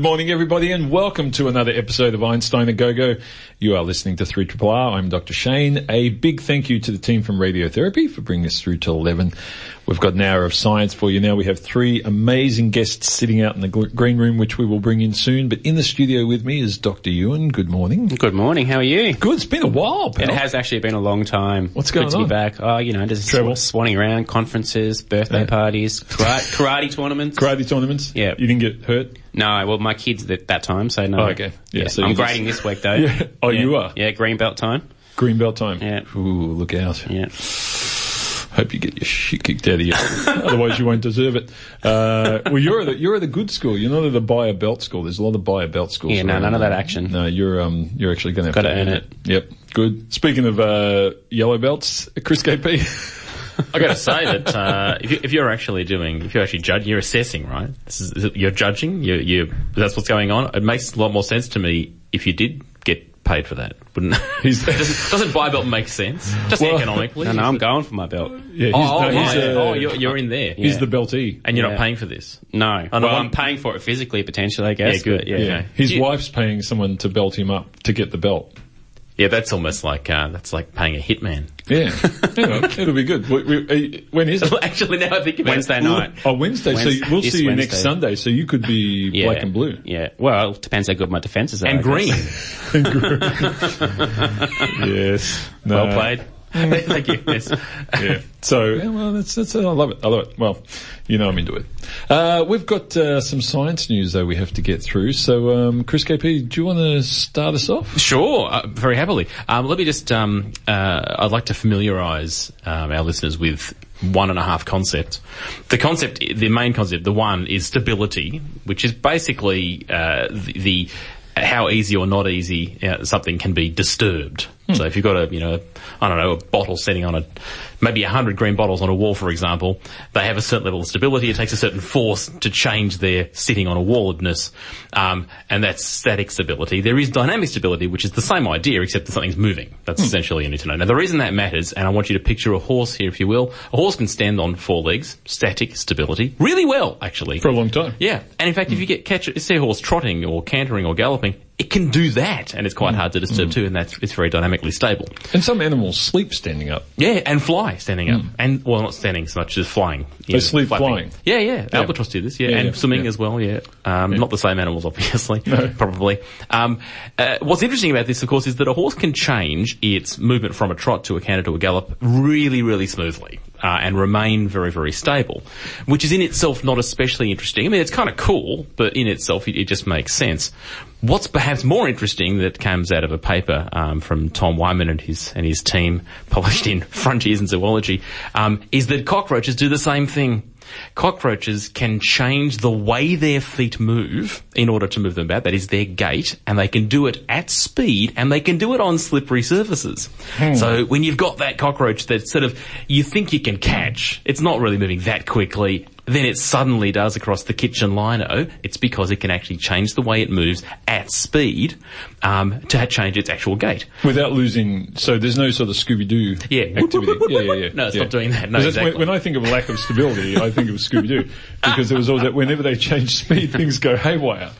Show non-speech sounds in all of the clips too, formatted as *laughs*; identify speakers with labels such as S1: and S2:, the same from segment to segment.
S1: Good morning everybody and welcome to another episode of Einstein A Go-Go. You are listening to 3RRR. I'm Dr. Shane. A big thank you to the team from Radiotherapy for bringing us through till 11. We've got an hour of science for you now. We have three amazing guests sitting out in the green room, which we will bring in soon. But in the studio with me is Dr. Euan. Good morning.
S2: Good morning. How are you?
S1: Good. It's been a while, pal.
S2: It has actually been a long time.
S1: What's going
S2: Good to be back. Oh, you know, just
S1: Travel.
S2: swanning around, conferences, birthday
S1: Yeah.
S2: parties, karate, karate tournaments.
S1: Karate tournaments?
S2: Yeah.
S1: You didn't get hurt?
S2: No, well, my kids at that time, so no.
S1: Oh, okay. Yeah, so
S2: I'm
S1: you just-
S2: grading this week though. *laughs*
S1: Yeah. Oh, you are?
S2: Yeah, green belt time.
S1: Green belt time?
S2: Yeah.
S1: Ooh, look out.
S2: Yeah.
S1: Hope you get your shit kicked out of you. *laughs* Otherwise you won't deserve it. Uh, well, you're at the, you're at the good school. You're not at the buy a belt school. There's a lot of buy a belt schools.
S2: Yeah, no, none of that action.
S1: No, you're, um, you're actually going to have
S2: Gotta
S1: to
S2: earn it.
S1: Yep. Good. Speaking of, uh, yellow belts, Chris KP. *laughs* *laughs*
S3: I got to say that uh, if, you, if you're actually doing, if you're actually judging, you're assessing, right? This is, you're judging. You, you, that's what's going on. It makes a lot more sense to me if you did get paid for that, wouldn't it? *laughs* Doesn't, doesn't buy belt make sense? Just
S1: Well-
S3: economically.
S2: No, no, I'm going for my belt.
S1: yeah, he's,
S3: Oh, oh,
S1: no, he's,
S3: yeah.
S1: uh,
S3: oh, you're, you're in there,
S1: he's
S2: Yeah.
S1: the beltee.
S3: and you're
S2: Yeah.
S3: not paying for this.
S2: No.
S3: no,
S2: well, I'm paying for it physically, potentially, I guess.
S3: Yeah, good.
S2: but yeah.
S1: Yeah. His
S3: you-
S1: wife's paying someone to belt him up to get the belt.
S3: Yeah, that's almost like uh, that's like paying a hitman.
S1: Yeah. *laughs* Anyway, it'll be good. We, we, uh, when is it? *laughs*
S3: actually, now I think about
S2: Wednesday
S3: it,
S2: night.
S1: Oh, Wednesday.
S2: Wednesday-
S1: so we'll
S2: this
S1: see you next Sunday. So you could be *laughs*
S2: Yeah.
S1: black and blue.
S2: Yeah. Well, it depends how good my defenses are.
S3: and
S2: I guess.
S3: green.
S1: Yes.
S3: well
S1: No. *laughs*
S3: Thank you. Yes. *laughs*
S1: Yeah. So, yeah, well, that's, that's, I love it. I love it. Well, you know I'm into it. Uh, we've got, uh, some science news though we have to get through. So, um, Chris KP, do you want to start us off?
S3: Sure, uh, very happily. Um, let me just, um, uh, I'd like to familiarise um, our listeners with one and a half concepts. The concept, the main concept, the one is stability, which is basically uh, the, the how easy or not easy uh, something can be disturbed. Hmm. So if you've got a, you know, I don't know, a bottle sitting on a, maybe a hundred green bottles on a wall, for example, they have a certain level of stability. It takes a certain force to change their sitting on a walledness, um, and that's static stability. There is dynamic stability, which is the same idea, except that something's moving. That's hmm. essentially you need to know. Now the reason that matters, and I want you to picture a horse here, if you will. A horse can stand on four legs, static stability, really well, actually.
S1: For a long time.
S3: Yeah, and in fact, if hmm. you get catch see a horse trotting or cantering or galloping, it can do that, and it's quite hard to disturb too, and that's it's very dynamically stable.
S1: And some animals sleep standing up.
S3: Yeah, and fly standing up, and well, not standing so much as flying. You
S1: They sleep flying.
S3: Yeah, yeah, albatross do this. Yeah,
S1: Yeah,
S3: and
S1: yeah,
S3: swimming
S1: yeah.
S3: as well. Yeah, um, not the same animals, *laughs* obviously, probably. Um, uh, what's interesting about this, of course, is that a horse can change its movement from a trot to a canter to a gallop really, really smoothly. Uh, and remain very, very stable, which is in itself not especially interesting. I mean, it's kind of cool, but in itself, it, it just makes sense. What's perhaps more interesting that comes out of a paper um, from Tom Weihmann and his and his team, *laughs* published in Frontiers in Zoology, um, is that cockroaches do the same thing. Cockroaches can change the way their feet move in order to move them about. That is their gait, and they can do it at speed, and they can do it on slippery surfaces. Hmm. So when you've got that cockroach that sort of you think you can catch, it's not really moving that quickly. Then it suddenly does across the kitchen lino. It's because it can actually change the way it moves at speed um, to change its actual gait.
S1: Without losing, so there's no sort of Scooby-Doo
S3: Yeah.
S1: activity. Yeah, yeah, yeah.
S3: No, it's
S1: yeah.
S3: not doing that. No, exactly.
S1: when, when I think of a lack of stability, I think of Scooby-Doo. Because there was always that whenever they change speed, things go haywire.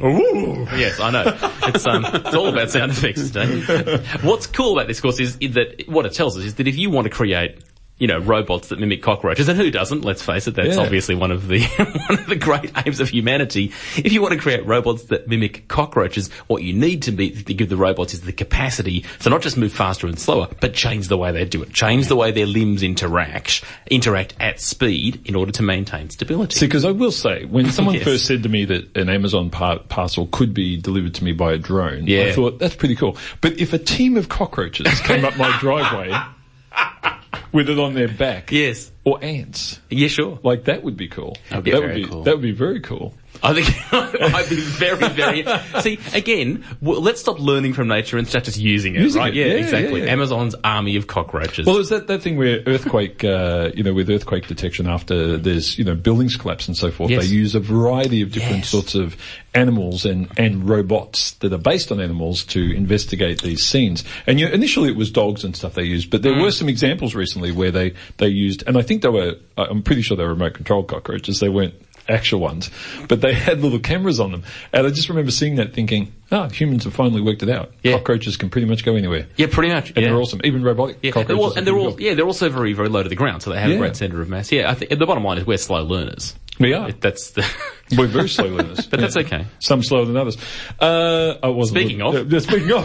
S3: Yes, I know. It's um, it's all about sound effects today. *laughs* What's cool about this course is that what it tells us is that if you want to create you know, robots that mimic cockroaches, and who doesn't? Let's face it, that's
S1: Yeah.
S3: obviously one of the *laughs* one of the great aims of humanity. If you want to create robots that mimic cockroaches, what you need to, be, to give the robots is the capacity to not just move faster and slower, but change the way they do it, change the way their limbs interact, interact at speed in order to maintain stability.
S1: See, because I will say, when someone *laughs*
S3: Yes.
S1: first said to me that an Amazon par- parcel could be delivered to me by a drone, I thought that's pretty cool. But if a team of cockroaches came up my driveway *laughs* with it on their back,
S3: yes,
S1: or ants,
S3: yeah, sure.
S1: like that would be cool.
S2: That'd be
S1: that would be
S2: cool.
S1: that would be very cool.
S3: I think *laughs* I'd be very, very. See, again, well, let's stop learning from nature and start just using it,
S1: Using
S3: right?
S1: it.
S3: Yeah,
S1: Yeah,
S3: exactly.
S1: yeah, yeah.
S3: Amazon's army of cockroaches.
S1: Well, it's that, that thing where earthquake, uh, you know, with earthquake detection after there's, you know, buildings collapse and so forth,
S3: Yes.
S1: they use a variety of different
S3: Yes.
S1: sorts of animals and, and robots that are based on animals to investigate these scenes. And you, initially it was dogs and stuff they used, but there
S3: Mm.
S1: were some examples recently where they, they used, and I think they were, I'm pretty sure they were remote controlled cockroaches, they weren't actual ones, but they had little cameras on them. And I just remember seeing that thinking, oh, humans have finally worked it out.
S3: Yeah.
S1: Cockroaches can pretty much go anywhere.
S3: yeah, pretty much.
S1: And
S3: yeah.
S1: they're awesome. Even robotic
S3: Yeah,
S1: cockroaches.
S3: well,
S1: are
S3: and they're all yeah, they're also very very low to the ground, so they have
S1: Yeah.
S3: a great centre of mass. Yeah, I think the bottom line is we're slow learners.
S1: We are.
S3: That's the. *laughs*
S1: We're very slow learners.
S3: But that's okay.
S1: Some slower than others. Uh, I wasn't
S3: Speaking of.
S1: Yeah, speaking of.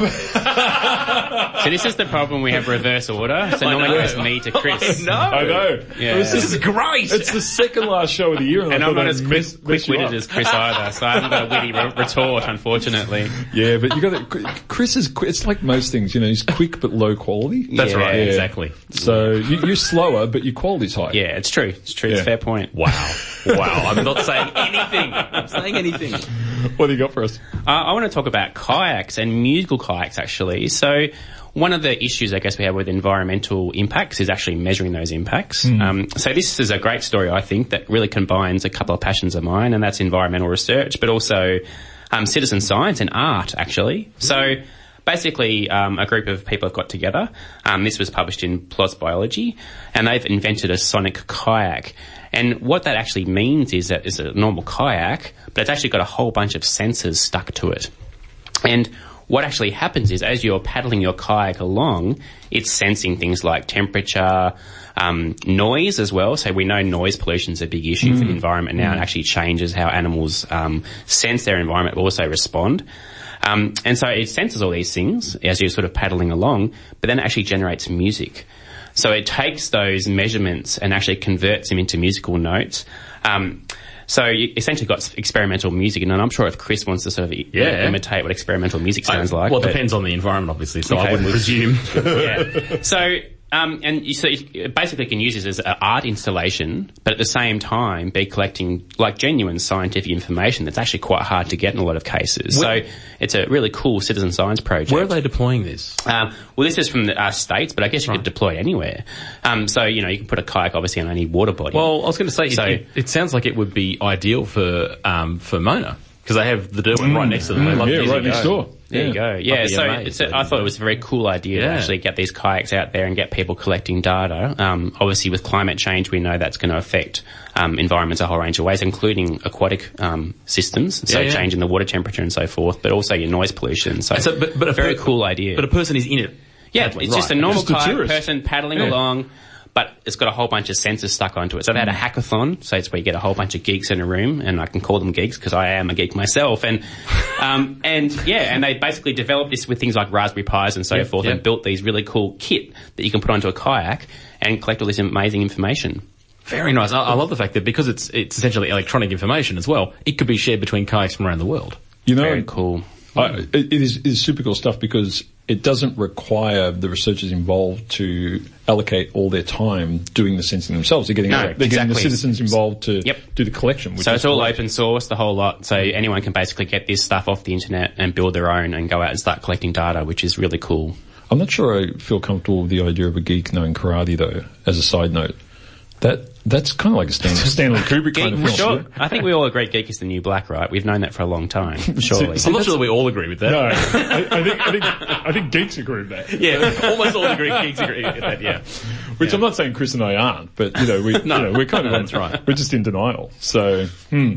S2: So this is the problem. We have reverse order. *laughs* So normally it's me to Chris. *laughs*
S3: no,
S1: I know.
S2: Yeah.
S1: It
S3: This is great.
S1: it's the second last show of the year and,
S2: And I'm not as
S1: mess-
S2: quick,
S1: mess you
S2: quick-witted
S1: up.
S2: as Chris either, so I haven't got a witty re- retort, unfortunately.
S1: Yeah, but you got to, Chris is, it's like most things, you know, he's quick but low quality.
S3: That's
S2: Yeah,
S3: right.
S1: Yeah.
S3: Exactly.
S1: So you, you're slower, but your quality's high.
S2: Yeah, it's true. It's true. It's a fair point.
S3: Wow. Wow. I'm not *laughs* saying anything. I'm saying anything.
S1: What do you got for us?
S2: Uh, I want to talk about kayaks and musical kayaks actually. So one of the issues I guess we have with environmental impacts is actually measuring those impacts. Um, so this is a great story I think that really combines a couple of passions of mine and that's environmental research but also um, citizen science and art actually. So basically um, a group of people have got together. Um, this was published in PLOS Biology and they've invented a sonic kayak. And what that actually means is that it's a normal kayak, but it's actually got a whole bunch of sensors stuck to it. And what actually happens is as you're paddling your kayak along, it's sensing things like temperature, um, noise as well. So we know noise pollution is a big issue for the environment now. It actually changes how animals um, sense their environment, but also respond. Um, and so it senses all these things as you're sort of paddling along, but then it actually generates music. So it takes those measurements and actually converts them into musical notes. Um, so you essentially got experimental music, and I'm sure if Chris wants to sort of
S3: Yeah.
S2: imitate what experimental music sounds
S3: I-
S2: like.
S3: Well, it depends on the environment, obviously. So I wouldn't presume. *laughs*
S2: yeah. So, um, and you, so you basically can use this as an art installation, but at the same time be collecting like genuine scientific information that's actually quite hard to get in a lot of cases.
S3: Where-
S2: so it's a really cool citizen science project.
S3: Where are they deploying this?
S2: Um, well, this is from the uh, states, but I guess you could deploy it anywhere. Um, so you know you can put a kayak obviously on any water body.
S3: Well, I was going to say, it-
S2: So-
S3: it, it sounds like it would be ideal for um, for Mona because they have the Derwent right next to them. They love
S1: yeah,
S3: using
S1: right next
S3: it.
S1: door.
S2: There you go. Yeah, so
S3: amazed
S2: it's
S3: if
S2: I thought it was a very cool idea to actually get these kayaks out there and get people collecting data. Um, obviously, with climate change, we know that's going to affect um, environments a whole range of ways, including aquatic um, systems, so
S3: Yeah, yeah.
S2: changing the water temperature and so forth, but also your noise pollution. So,
S3: So, but, but a
S2: very
S3: per-
S2: cool idea.
S3: But a person is in it.
S2: yeah,
S3: paddling,
S2: it's just a normal
S1: Just
S2: kayak
S1: tourist.
S2: person paddling
S1: Yeah.
S2: along. But it's got a whole bunch of sensors stuck onto it. So they had a hackathon. So it's where you get a whole bunch of geeks in a room, and I can call them geeks because I am a geek myself. And *laughs* um, and yeah, and they basically developed this with things like Raspberry Pis and so
S3: Yeah,
S2: forth,
S3: yeah.
S2: and built these really cool kit that you can put onto a kayak and collect all this amazing information.
S3: Very nice. I, I love the fact that because it's it's essentially electronic information as well, it could be shared between kayaks from around the world.
S1: You know,
S2: Very cool.
S1: I, it, it is it is super cool stuff because it doesn't require the researchers involved to allocate all their time doing the sensing themselves. They're getting
S2: No,
S1: they're getting the citizens involved to
S2: Yep.
S1: do the collection. Which
S2: So it's all
S1: great.
S2: open source, the whole lot. So anyone can basically get this stuff off the internet and build their own and go out and start collecting data, which is really cool.
S1: I'm not sure I feel comfortable with the idea of a geek knowing karate though. As a side note, that that's kind of like a Stanley, Stanley Kubrick kind of film.
S2: sure. I think we all agree geek is the new black, right? We've known that for a long time, *laughs* surely.
S3: I'm not sure that we all agree with that.
S1: No, *laughs* I, I think I think I think geeks agree with that. *laughs*
S3: Yeah, almost all agree. Geeks agree with that. Yeah.
S1: Which I'm not saying Chris and I aren't, but you know, we, you know, we're kind of,
S3: no, that's right.
S1: we're just in denial. So, hmm.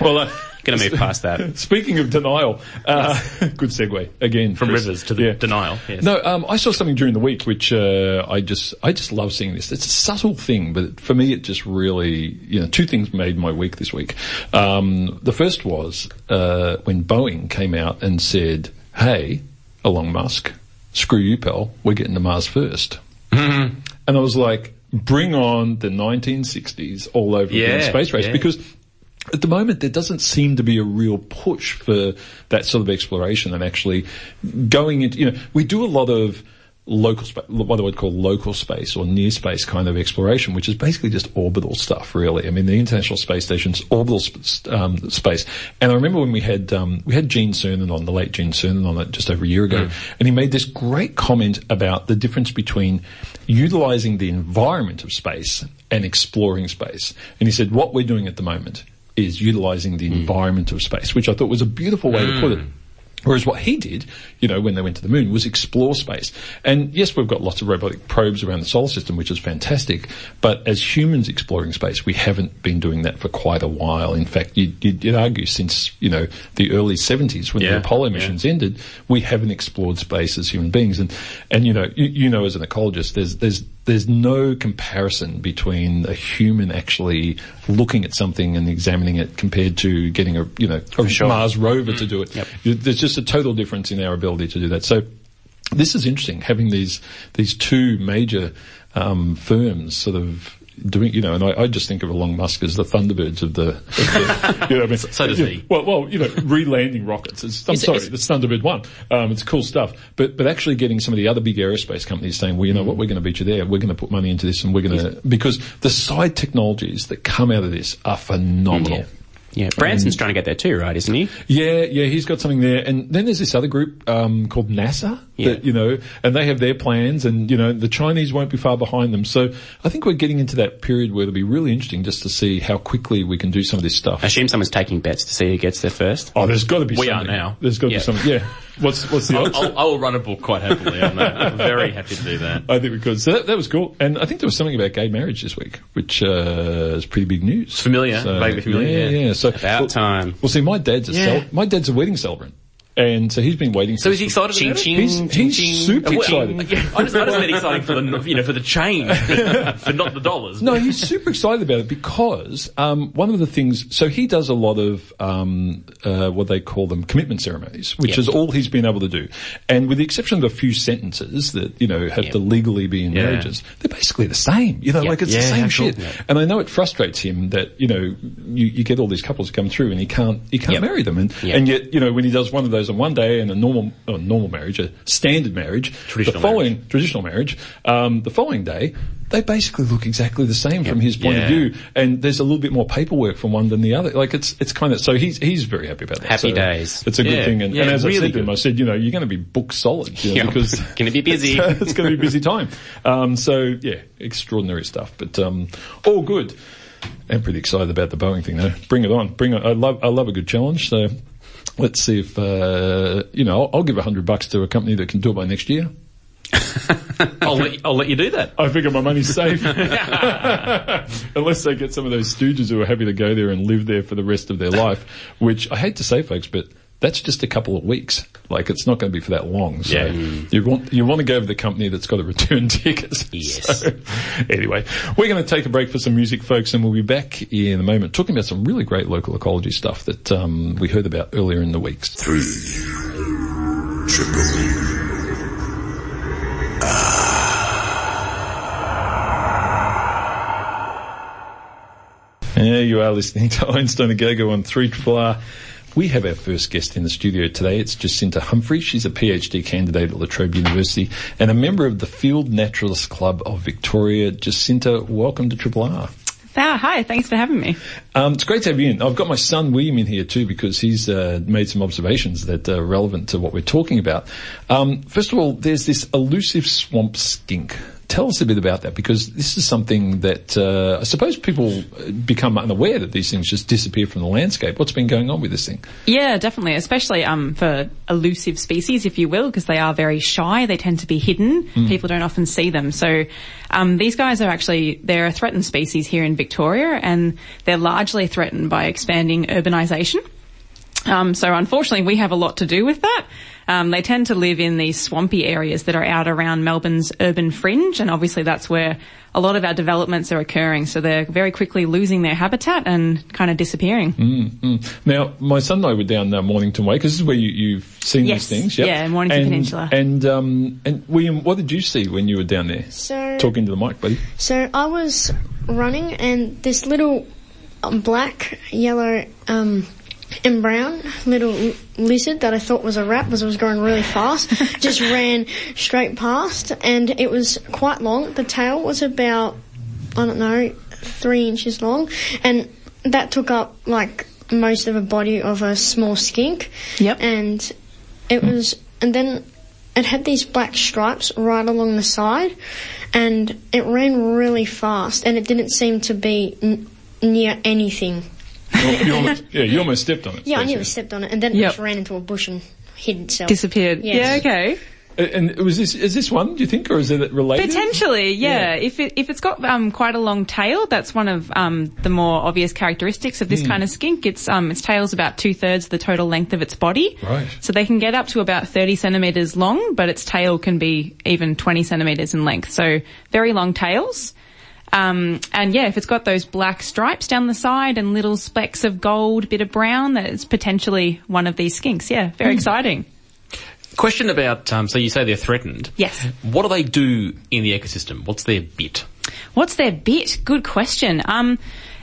S1: Well, uh,
S2: Gonna move past that. *laughs*
S1: speaking of denial, uh, good segue again.
S3: From
S1: Chris.
S3: rivers to the
S1: Yeah.
S3: denial. Yes.
S1: No, um, I saw something during the week which uh, I just I just love seeing this. It's a subtle thing, but for me, it just really you know two things made my week this week. Um, the first was uh, when Boeing came out and said, "Hey, Elon Musk, screw you, pal. We're getting to Mars 1st
S3: Mm-hmm.
S1: and I was like, "Bring on the 1960s all over again space race,"
S3: yeah.
S1: because at the moment, there doesn't seem to be a real push for that sort of exploration and actually going into, you know, we do a lot of local space, what I would call local space or near space kind of exploration, which is basically just orbital stuff, really. I mean, the International Space Station's orbital sp- um, space. And I remember when we had um, we had Gene Cernan on, the late Gene Cernan on it just over a year ago, mm. and he made this great comment about the difference between utilizing the environment of space and exploring space. And he said, what we're doing at the moment is utilizing the mm. environment of space, which I thought was a beautiful way mm. to put it. Mm. Whereas what he did, you know, when they went to the moon was explore space. And yes, we've got lots of robotic probes around the solar system, which is fantastic. But as humans exploring space, we haven't been doing that for quite a while. In fact, you'd, you'd argue since, you know, the early 70s when yeah, the Apollo missions yeah. ended, we haven't explored space as human beings. And, and you know, you, you know, as an ecologist, there's, there's, there's no comparison between a human actually looking at something and examining it compared to getting a, you know, a sure. Mars rover mm. to do it. Yep. There's just a total difference in our ability to do that. So this is interesting, having these, these two major, um, firms sort of doing, you know, and I, I, just think of Elon Musk as the Thunderbirds of the, of *laughs* the you know, I mean,
S3: so does he.
S1: Well, well, you know, re-landing rockets. It's, I'm is sorry, it, it's Thunderbird one. Um, it's cool stuff, but but actually getting some of the other big aerospace companies saying, well, you know what, we're going to beat you there. We're going to put money into this, and we're going to because the side technologies that come out of this are phenomenal. Yeah.
S2: Yeah, Branson's trying to get there too, right? Isn't he?
S1: Yeah, yeah, he's got something there. And then there's this other group um, called NASA yeah. that you know, and they have their plans, and you know, the Chinese won't be far behind them. So I think we're getting into that period where it'll be really interesting just to see how quickly we can do some of this stuff.
S2: I assume someone's taking bets to see who gets there first.
S1: Oh, there's got to be.
S3: We
S1: something.
S3: are now.
S1: There's got to yeah. be something. Yeah. What's what's the
S3: odds? I'll, I will run a book quite happily on that. I'm very happy to do that.
S1: I think we could. So that, that was cool. And I think there was something about gay marriage this week, which uh, is pretty big news.
S3: Familiar, so, vaguely familiar.
S1: Yeah, yeah. yeah. So
S2: about
S1: well,
S2: time.
S1: Well, see, my dad's a yeah. cel- my dad's a wedding celebrant. And so he's been waiting.
S3: So is he excited
S2: ching,
S3: about
S2: ching.
S1: He's,
S2: ching,
S1: he's
S2: ching,
S1: super excited. *laughs*
S3: Yeah, I just, I just meant exciting for the, you know, for the change, *laughs* for not the dollars.
S1: No, he's super excited about it because, um, one of the things, so he does a lot of, um, uh, what they call them commitment ceremonies, which yep. is all he's been able to do. And with the exception of a few sentences that, you know, have yep. to legally be in yeah. marriages, they're basically the same, you know, yep. like it's yeah, the same shit. And I know it frustrates him that, you know, you, you get all these couples come through and he can't, he can't marry them. And, and yet, you know, when he does one of those on one day and a normal, uh, normal marriage, a standard marriage,
S3: traditional
S1: the following,
S3: marriage.
S1: traditional marriage, um, the following day, they basically look exactly the same yep. from his point yeah. of view. And there's a little bit more paperwork from one than the other. Like it's, it's kind of, so he's, he's very happy about that.
S2: Happy
S1: so
S2: days.
S1: It's a
S2: yeah.
S1: good thing. And,
S3: yeah,
S1: and as
S3: really
S1: I said
S3: good.
S1: to him, I said, you know, you're going to be book solid you know, because
S2: it's going to be busy. *laughs*
S1: it's, it's going to be a busy time. Um, so yeah, extraordinary stuff, but, um, all good. I'm pretty excited about the Boeing thing though. Bring it on. Bring it. I love, I love a good challenge. So let's see if, uh, you know, I'll, I'll give a hundred bucks to a company that can do it by next year. *laughs*
S3: I'll, let, I'll let you do that.
S1: I figure my money's safe. *laughs* Unless they get some of those stooges who are happy to go there and live there for the rest of their life, which I hate to say folks, but that's just a couple of weeks. Like it's not going to be for that long. So yeah. you want you want to go with the company that's got a return *laughs* ticket.
S2: Yes.
S1: So, anyway, we're going to take a break for some music, folks, and we'll be back in a moment talking about some really great local ecology stuff that um, we heard about earlier in the weeks.
S4: Three triple.
S1: Yeah, you are listening to Einstein a Go-Go on 3 R. We have our first guest in the studio today. It's Jacinta Humphrey. She's a PhD candidate at La Trobe University and a member of the Field Naturalist Club of Victoria. Jacinta, welcome to Triple R.
S5: Ah, hi, thanks for having me.
S1: Um, it's great to have you in. I've got my son William in here too because he's uh, made some observations that are relevant to what we're talking about. Um, first of all, there's this elusive swamp skink tell us a bit about that because this is something that uh, I suppose people become unaware that these things just disappear from the landscape. What's been going on with this thing?
S5: Yeah, definitely, especially um, for elusive species, if you will, because they are very shy. They tend to be hidden. Mm. People don't often see them. So um, these guys are actually they're a threatened species here in Victoria, and they're largely threatened by expanding urbanisation. Um, so unfortunately, we have a lot to do with that. Um, they tend to live in these swampy areas that are out around Melbourne's urban fringe, and obviously that's where a lot of our developments are occurring. So they're very quickly losing their habitat and kind of disappearing.
S1: Mm, Now, my son and I were down uh, Mornington Way because this is where you, have seen
S5: yes.
S1: these things. Yep.
S5: Yeah, Mornington
S1: and,
S5: Peninsula.
S1: And um, and William, what did you see when you were down there?
S6: So
S1: talking to the mic, buddy.
S6: So I was running, and this little um, black, yellow um,
S4: and brown little lizard that I thought was a rat because it was going really fast. *laughs* just ran straight past, and it was quite long. The tail was about I don't know three inches long, and that took up like most of a body of a small skink.
S5: Yep.
S4: And it was, and then it had these black stripes right along the side, and it ran really fast, and it didn't seem to be n- near anything.
S1: You- you almost- *laughs* yeah, you almost stepped on it.
S4: Yeah, I nearly stepped on it, and then it just ran into a bush and hid itself.
S5: Disappeared.
S4: Yes.
S5: Yeah, okay.
S1: And was this is this one? Do you think, or is it related?
S5: Potentially, yeah.
S1: Yeah.
S5: If it if it's got um, quite a long tail, that's one of um, the more obvious characteristics of this kind of skink. Its um, its tail's about two thirds the total length of its body.
S1: Right.
S5: So they can get up to about thirty centimeters long, but its tail can be even twenty centimeters in length. So very long tails. Um, and yeah, if it's got those black stripes down the side and little specks of gold, bit of brown, that's potentially one of these skinks. Yeah, very exciting.
S3: Question about, um, so you say they're threatened.
S5: Yes.
S3: What do they do in the ecosystem? What's their bit?
S5: What's their bit? Good question. Um,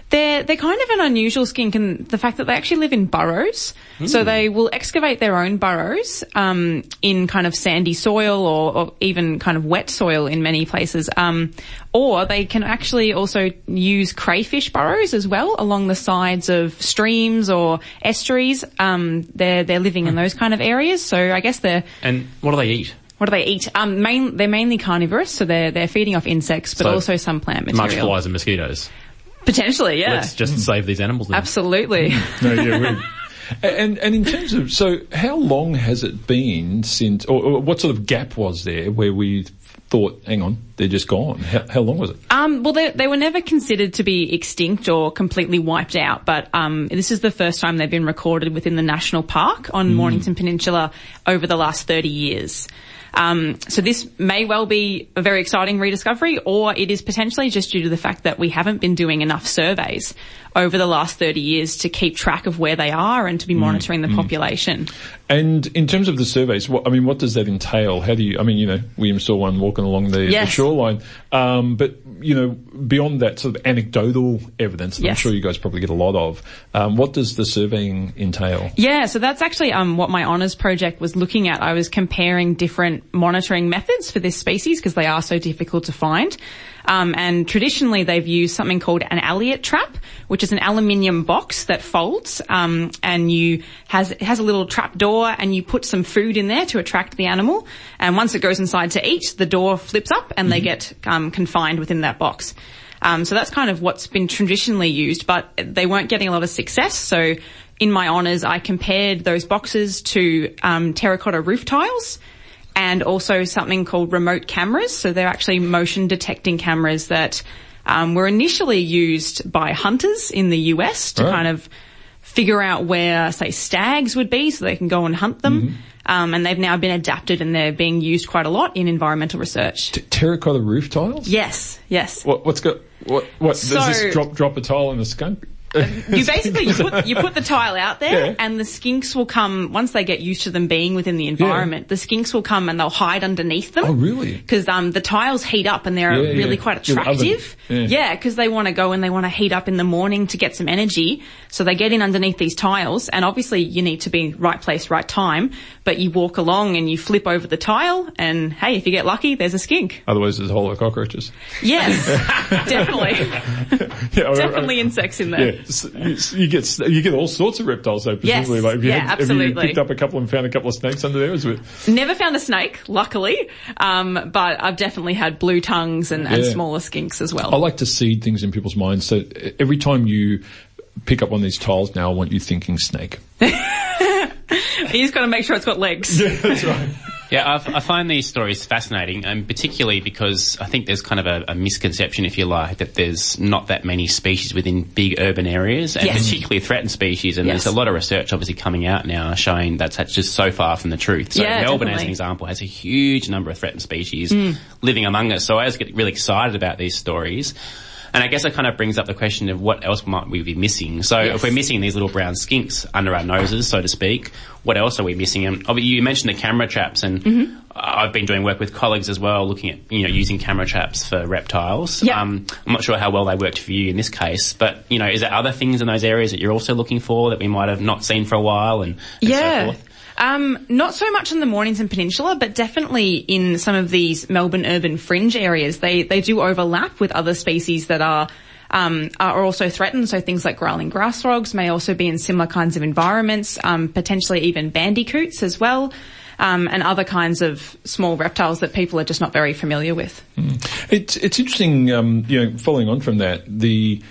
S5: they're they're kind of an unusual skink in the fact that they actually live in burrows. So they will excavate their own burrows um, in kind of sandy soil or, or even kind of wet soil in many places. Um, or they can actually also use crayfish burrows as well along the sides of streams or estuaries. Um, they're they're living in those kind of areas. So I guess they're
S3: And what do they eat?
S5: what do they eat? Um, main, they're mainly carnivorous, so they're they're feeding off insects, but
S3: So
S5: also some plant material.
S3: Much flies and mosquitoes.
S5: Potentially, yeah.
S3: Let's just save these animals then.
S5: Absolutely. *laughs*
S1: No, yeah, we- and and in terms of so, how long has it been since, or, or what sort of gap was there where we thought, hang on, they're just gone? How, how long was it?
S5: Um, well, they, they were never considered to be extinct or completely wiped out, but um, this is the first time they've been recorded within the national park on Mornington Peninsula over the last 30 years. Um, so this may well be a very exciting rediscovery, or it is potentially just due to the fact that we haven't been doing enough surveys over the last 30 years to keep track of where they are and to be monitoring the population.
S1: And in terms of the surveys, what, I mean, what does that entail? How do you? I mean, you know, William saw one walking along the, the
S5: Yes.
S1: shoreline, um, but you know, beyond that sort of anecdotal evidence that I'm sure you guys probably get a lot of, um, what does the surveying entail?
S5: Yeah, so that's actually um, what my honours project was looking at. I was comparing different monitoring methods for this species because they are so difficult to find. Um, and traditionally they've used something called an Elliott trap, which is an aluminium box that folds, um, and you has it has a little trap door, and you put some food in there to attract the animal. And once it goes inside to eat, the door flips up, and they get um, confined within that box. Um, so that's kind of what's been traditionally used, but they weren't getting a lot of success. So in my honours, I compared those boxes to um, terracotta roof tiles and also something called remote cameras. So they're actually motion detecting cameras that um, were initially used by hunters in the US to
S1: Right.
S5: kind of figure out where, say, stags would be so they can go and hunt them. Um, and they've now been adapted and they're being used quite a lot in environmental research.
S1: T- terracotta roof tiles?
S5: Yes, yes.
S1: What, what's got, what, what, does this drop, drop a tile in the skunk?
S5: You basically you put you put the *laughs* tile out there,
S1: Yeah.
S5: and the skinks will come once they get used to them being within the environment. The skinks will come and they'll hide underneath them.
S1: Oh, really?
S5: Because um, the tiles heat up and they're
S1: Yeah,
S5: really
S1: yeah.
S5: quite attractive.
S1: Yeah.
S5: Yeah, because they want to go and they want to heat up in the morning to get some energy. So they get in underneath these tiles, and obviously you need to be right place, right time. But you walk along and you flip over the tile, and hey, if you get lucky, there's a skink.
S1: Otherwise there's a whole lot of cockroaches.
S5: Yes, *laughs* definitely,
S1: Yeah, I-
S5: definitely insects in there.
S1: Yeah, you, you get you get all sorts of reptiles though. Presumably,
S5: Yes,
S1: like if you,
S5: yeah,
S1: had, if you picked up a couple and found a couple of snakes under there, was it?
S5: Never found a snake, luckily, um, but I've definitely had blue tongues and, and smaller skinks as well.
S1: I like to seed things in people's minds. So every time you pick up one of these tiles now, I want you thinking snake. *laughs*
S5: you just got to make sure it's got legs. *laughs*
S1: Yeah, That's right.
S2: Yeah, I, I find these stories fascinating, and particularly because I think there's kind of a, a misconception, if you like, that there's not that many species within big urban areas, and
S5: Yes.
S2: particularly threatened species. And
S5: Yes.
S2: there's a lot of research obviously coming out now showing that's, that's just so far from the truth. So
S5: Yeah,
S2: Melbourne, as an example, has a huge number of threatened species
S5: Mm.
S2: living among us. So I always get really excited about these stories. And I guess it kind of brings up the question of what else might we be missing. So
S5: Yes.
S2: if we're missing these little brown skinks under our noses, so to speak, what else are we missing? And you mentioned the camera traps, and
S5: Mm-hmm.
S2: I've been doing work with colleagues as well, looking at you know using camera traps for reptiles.
S5: Yeah.
S2: Um, I'm not sure how well they worked for you in this case, but you know, is there other things in those areas that you're also looking for that we might have not seen for a while, and, and so
S5: Yeah.
S2: forth?
S5: Um, not so much in the Mornington Peninsula, but definitely in some of these Melbourne urban fringe areas. They they do overlap with other species that are um, are also threatened. So things like growling grass frogs may also be in similar kinds of environments. Um, potentially even bandicoots as well. Um, and other kinds of small reptiles that people are just not very familiar with.
S1: It's it's interesting, um, you know, following on from that, the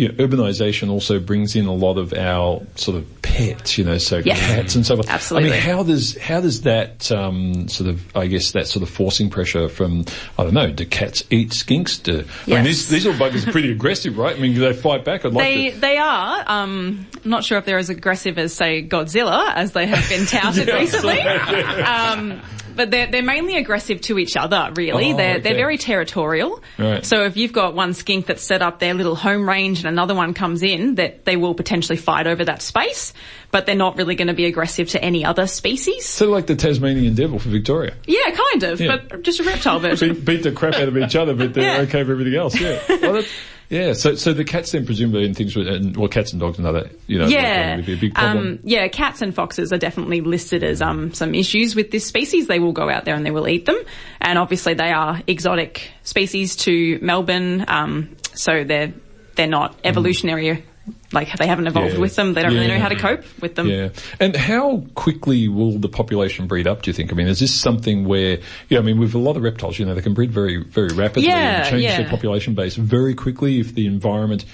S1: you know, urbanisation also brings in a lot of our sort of pets, you know, so
S5: Yes.
S1: cats and so forth.
S5: Absolutely.
S1: I mean, how does how does that um, sort of, I guess, that sort of forcing pressure from, I don't know, do cats eat skinks? Do, I mean, these these little buggers are pretty *laughs* aggressive, right? I mean, do they fight back? I'd like
S5: They
S1: to.
S5: they are. Um, I'm not sure if they're as aggressive as say Godzilla, as they have been touted *laughs*
S1: Yeah,
S5: recently.
S1: absolutely.
S5: Um, but they're they're mainly aggressive to each other. Really,
S1: Oh,
S5: they're
S1: okay.
S5: they're very territorial.
S1: Right.
S5: So if you've got one skink that's set up their little home range and another one comes in, that they will potentially fight over that space. But they're not really going to be aggressive to any other species.
S1: Sort of like the Tasmanian devil for Victoria.
S5: Yeah, kind of,
S1: Yeah.
S5: but just a reptile version.
S1: Beat, beat the crap out of each other, but they're *laughs*
S5: Yeah.
S1: okay for everything else. Yeah. *laughs* Well, yeah. So, so the cats then presumably and things, and well, cats and dogs and other, you know,
S5: Yeah.
S1: would be a big problem.
S5: Um, yeah, cats and foxes are definitely listed as um, some issues with this species. They will go out there and they will eat them. And obviously they are exotic species to Melbourne, um, so they're, they're not evolutionary, like they haven't evolved.
S1: Yeah.
S5: with them. They don't really know how to cope with them.
S1: Yeah. And how quickly will the population breed up, do you think? I mean, is this something where, yeah, I mean, with a lot of reptiles, you know, they can breed very, very rapidly
S5: Yeah,
S1: and change
S5: yeah.
S1: their population base very quickly if the environment,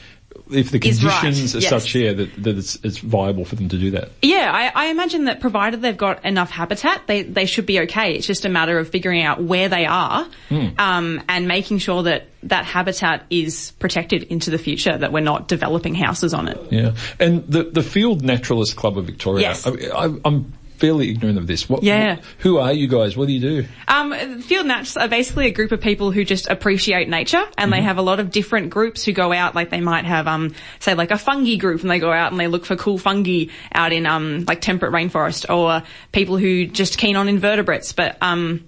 S1: if the
S5: Is right,
S1: conditions are
S5: yes.
S1: such, yeah, that, that it's, it's viable for them to do that.
S5: Yeah, I, I imagine that provided they've got enough habitat, they, they should be okay. It's just a matter of figuring out where they are,
S1: Hmm.
S5: um, and making sure that that habitat is protected into the future, that we're not developing houses on it.
S1: Yeah. And the, the Field Naturalist Club of Victoria,
S5: Yes.
S1: I, I, I'm fairly ignorant of this. What,
S5: Yeah.
S1: what- who are you guys? What do you do?
S5: Um, field nats are basically a group of people who just appreciate nature, and they have a lot of different groups who go out. Like they might have, um, say, like a fungi group, and they go out and they look for cool fungi out in um, like temperate rainforest, or people who just keen on invertebrates. But um,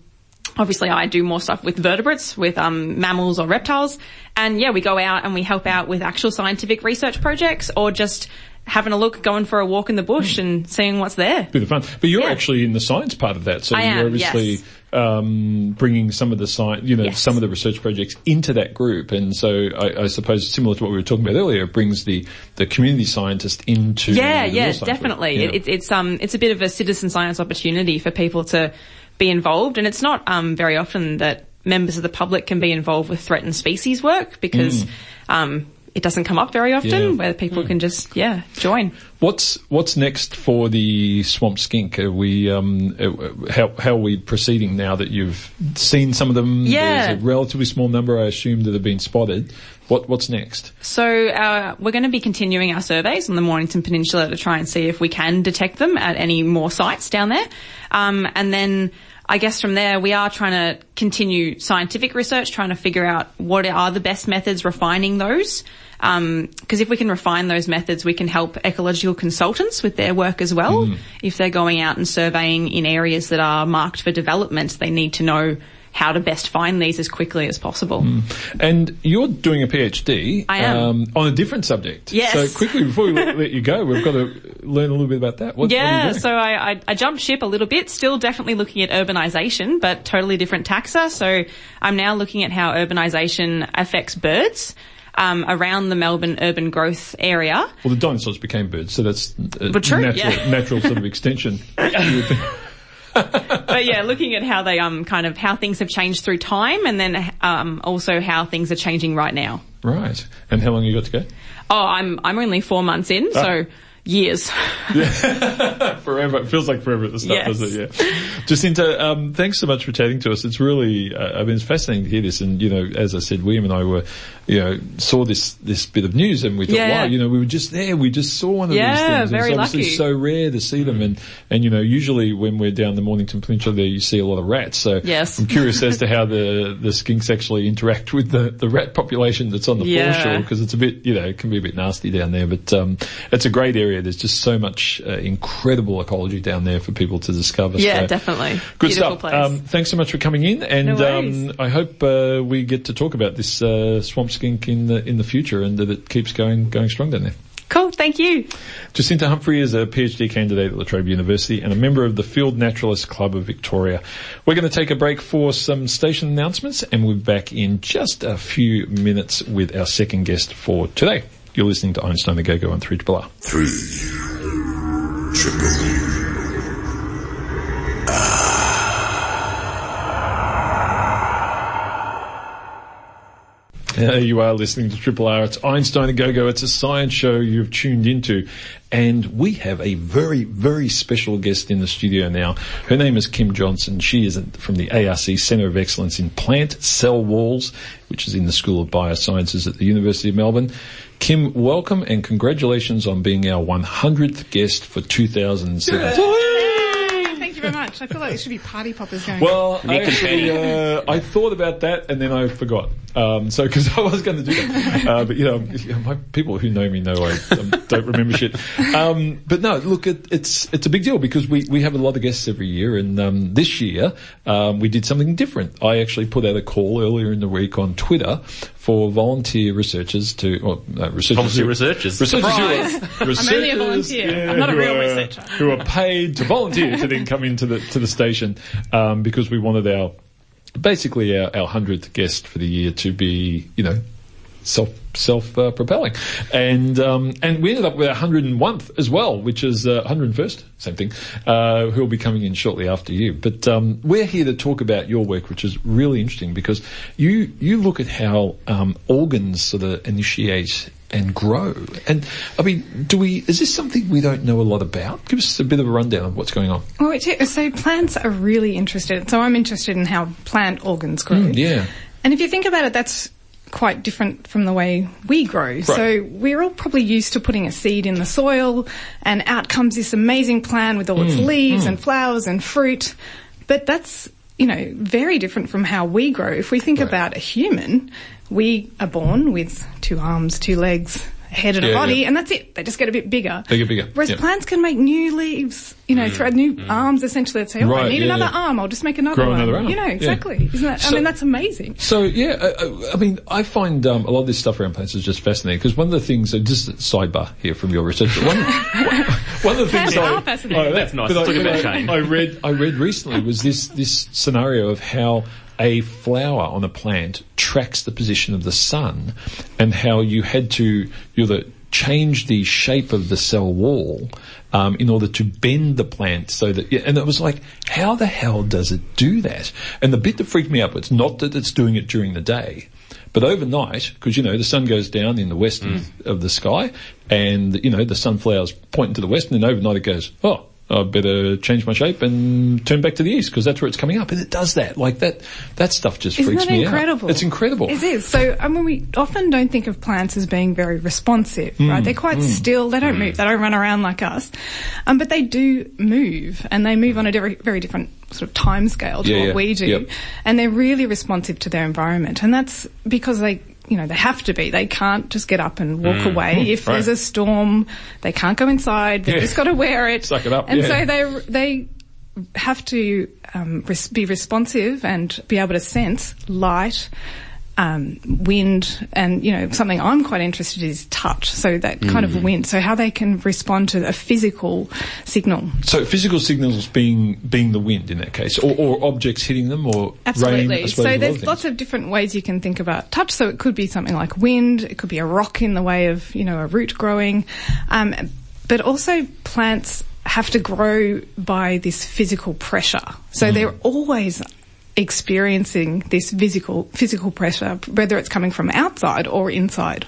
S5: obviously, I do more stuff with vertebrates, with um, mammals or reptiles, and yeah, we go out and we help out with actual scientific research projects, or just having a look, going for a walk in the bush, and seeing what's there.
S1: Bit of fun. But you're
S5: Yeah.
S1: actually in the science part of that, so
S5: I
S1: you're
S5: am,
S1: obviously
S5: yes.
S1: um, bringing some of the science, you know,
S5: Yes.
S1: some of the research projects into that group, and so I, I suppose similar to what we were talking about earlier, it brings the the community scientist into
S5: Yeah,
S1: the
S5: yeah,
S1: real science work.
S5: definitely.
S1: Yeah.
S5: It, it's it's um it's a bit of a citizen science opportunity for people to be involved, and it's not um very often that members of the public can be involved with threatened species work because um it doesn't come up very often.
S1: Yeah.
S5: where people can just yeah join.
S1: What's what's next for the swamp skink? Are we um, uh, how how are we proceeding now that you've seen some of them?
S5: Yeah.
S1: There's a relatively small number, I assume, that have been spotted. What what's next?
S5: So uh, we're going to be continuing our surveys on the Mornington Peninsula to try and see if we can detect them at any more sites down there. Um, and then I guess from there we are trying to continue scientific research, trying to figure out what are the best methods, refining those. Um, because if we can refine those methods, we can help ecological consultants with their work as well. Mm. If they're going out and surveying in areas that are marked for development, they need to know how to best find these as quickly as possible. Mm.
S1: And you're doing a PhD
S5: I am.
S1: Um, on a different subject.
S5: Yes.
S1: So quickly before we let you go, we've got to learn a little bit about that. What, what
S5: Yeah,
S1: doing?
S5: so I, I, I jumped ship a little bit, still definitely looking at urbanisation, but totally different taxa. So I'm now looking at how urbanisation affects birds. Um, around the Melbourne urban growth area.
S1: well, the dinosaurs became birds, so that's a
S5: But true,
S1: natural,
S5: yeah.
S1: natural sort of extension. You would think.
S5: But yeah, looking at how they, um, kind of how things have changed through time and then, um, also how things are changing right now.
S1: right. And how long you got to go?
S5: Oh, I'm, I'm only four months in, so years. yeah. *laughs*
S1: forever. It feels like forever at the start,
S5: Yes.
S1: doesn't it? Yeah. Jacinta, um, thanks so much for chatting to us. It's really, uh, I mean, it's fascinating to hear this. And, you know, as I said, William and I were, you know, saw this, this bit of news and we thought,
S5: Yeah.
S1: wow, you know, we were just there. We just saw one of
S5: Yeah,
S1: these things.
S5: very
S1: it's obviously
S5: lucky.
S1: so rare to see them. And, and, you know, usually when we're down the Mornington Peninsula there, you see a lot of rats. So
S5: Yes.
S1: I'm curious as to how the, the skinks actually interact with the, the rat population that's on the
S5: Yeah.
S1: foreshore because it's a bit, you know, it can be a bit nasty down there, but um, it's a great area. There's just so much uh, incredible ecology down there for people to discover.
S5: Yeah,
S1: So,
S5: definitely.
S1: Good
S5: Beautiful
S1: stuff.
S5: place.
S1: Um, thanks so much for coming in, and
S5: No
S1: um, I hope uh, we get to talk about this uh, swamp skink in the in the future, and that it keeps going going strong down there.
S5: cool. Thank you.
S1: Jacinta Humphrey is a PhD candidate at La Trobe University and a member of the Field Naturalist Club of Victoria. We're going to take a break for some station announcements and we'll be back in just a few minutes with our second guest for today. You're listening to Einstein the Go-Go on 3 R.
S6: Three. Triple.
S1: Uh, you are listening to Triple R. It's Einstein a Go-Go. It's a science show you've tuned into. And we have a very, very special guest in the studio now. Her name is Kim Johnson. She is from the ARC Centre of Excellence in Plant Cell Walls, which is in the School of Biosciences at the University of Melbourne. Kim, welcome and congratulations on being our 100th guest for 2017.
S7: Thank you very much. I feel like there should be party poppers going.
S1: Well, I, actually, uh, I thought about that and then I forgot. Um, so, because *laughs* I was going to do that, uh, but you know, my people who know me know I um, don't remember shit. Um, but no, look, it, it's it's a big deal because we we have a lot of guests every year, and um, this year um, we did something different. I actually put out a call earlier in the week on Twitter for volunteer researchers to, or uh, researchers,
S3: Volunteer
S1: who-
S3: researchers.
S1: researchers who
S7: Surprise.
S1: are, *laughs*
S7: I'm only a volunteer.
S1: yeah,
S7: I'm not a real
S1: are-
S7: researcher.
S1: Who are paid to volunteer to then come into the to the station um, because we wanted our basically our, our hundredth guest for the year to be you know self self uh, propelling, and um, and we ended up with our hundred and one as well, which is uh, hundred and first, same thing, uh, who will be coming in shortly after you. But um, we're here to talk about your work, which is really interesting because you you look at how um, organs sort of initiate and grow. And I mean, do we? Is this something we don't know a lot about? Give us a bit of a rundown of what's going on.
S7: Well, so plants are really interested. So I'm interested in how plant organs grow.
S1: Mm, yeah.
S7: And if you think about it, that's quite different from the way we grow. So we're all probably used to putting a seed in the soil and out comes this amazing plant with all its
S1: Mm,
S7: leaves and flowers and fruit. But that's, you know, very different from how we grow. If we think
S1: Right.
S7: about a human, we are born with two arms, two legs, head and
S1: Yeah,
S7: a body,
S1: yeah.
S7: and that's it. They just get a bit bigger.
S1: They get bigger,
S7: Whereas
S1: yep.
S7: plants can make new leaves, you know, throw new arms essentially. They'd say, oh,
S1: Mm. Right,
S7: I need
S1: yeah,
S7: another
S1: yeah.
S7: arm. I'll just make another
S1: Grow
S7: one.
S1: another arm,
S7: You know,
S1: yeah.
S7: exactly. Isn't that,
S1: So-
S7: I mean, that's amazing.
S1: So yeah, uh, uh, I mean, I find um, a lot of this stuff around plants is just fascinating because one of the things, uh, just a sidebar here from your research, one, *laughs* one of the things
S7: Plants
S1: I,
S7: are fascinating.
S3: That's nice.
S1: but I-
S3: about
S1: but I- I read, I read recently was this this scenario of how a flower on a plant tracks the position of the sun, and how you had to you either change the shape of the cell wall um, in order to bend the plant so that, and it was like, how the hell does it do that? And the bit that freaked me out was not that it's doing it during the day, but overnight, because you know the sun goes down in the west of, of the sky, and you know the sunflowers pointing to the west, and then overnight it goes, oh, I better change my shape and turn back to the east because that's where it's coming up, and it does that. Like that, that stuff just
S7: Isn't
S1: freaks me
S7: incredible?
S1: out. It's incredible.
S7: It is. So, I mean, we often don't think of plants as being very responsive,
S1: Mm,
S7: right? They're quite still. They don't move. They don't run around like us. Um, but they do move and they move on a very, very different sort of time scale to
S1: Yeah,
S7: what
S1: yeah.
S7: we do.
S1: Yep.
S7: And they're really responsive to their environment. And that's because they, you know, they have to be. They can't just get up and walk away. If
S1: Mm. right.
S7: there's a storm, they can't go inside. They've
S1: Yeah.
S7: just got to wear it.
S1: Suck it up,
S7: And
S1: yeah.
S7: so they, they have to um, res- be responsive and be able to sense light, um, wind, and you know something I'm quite interested in is touch. So that kind
S1: Mm.
S7: of wind. So how they can respond to a physical signal.
S1: So physical signals being being the wind in that case, or, or objects hitting them, or
S7: Absolutely.
S1: rain.
S7: So there's lots of different ways you can think about touch. So it could be something like wind. It could be a rock in the way of you know a root growing, um, but also plants have to grow by this physical pressure. So
S1: Mm.
S7: they're always experiencing this physical physical pressure, whether it's coming from outside or inside.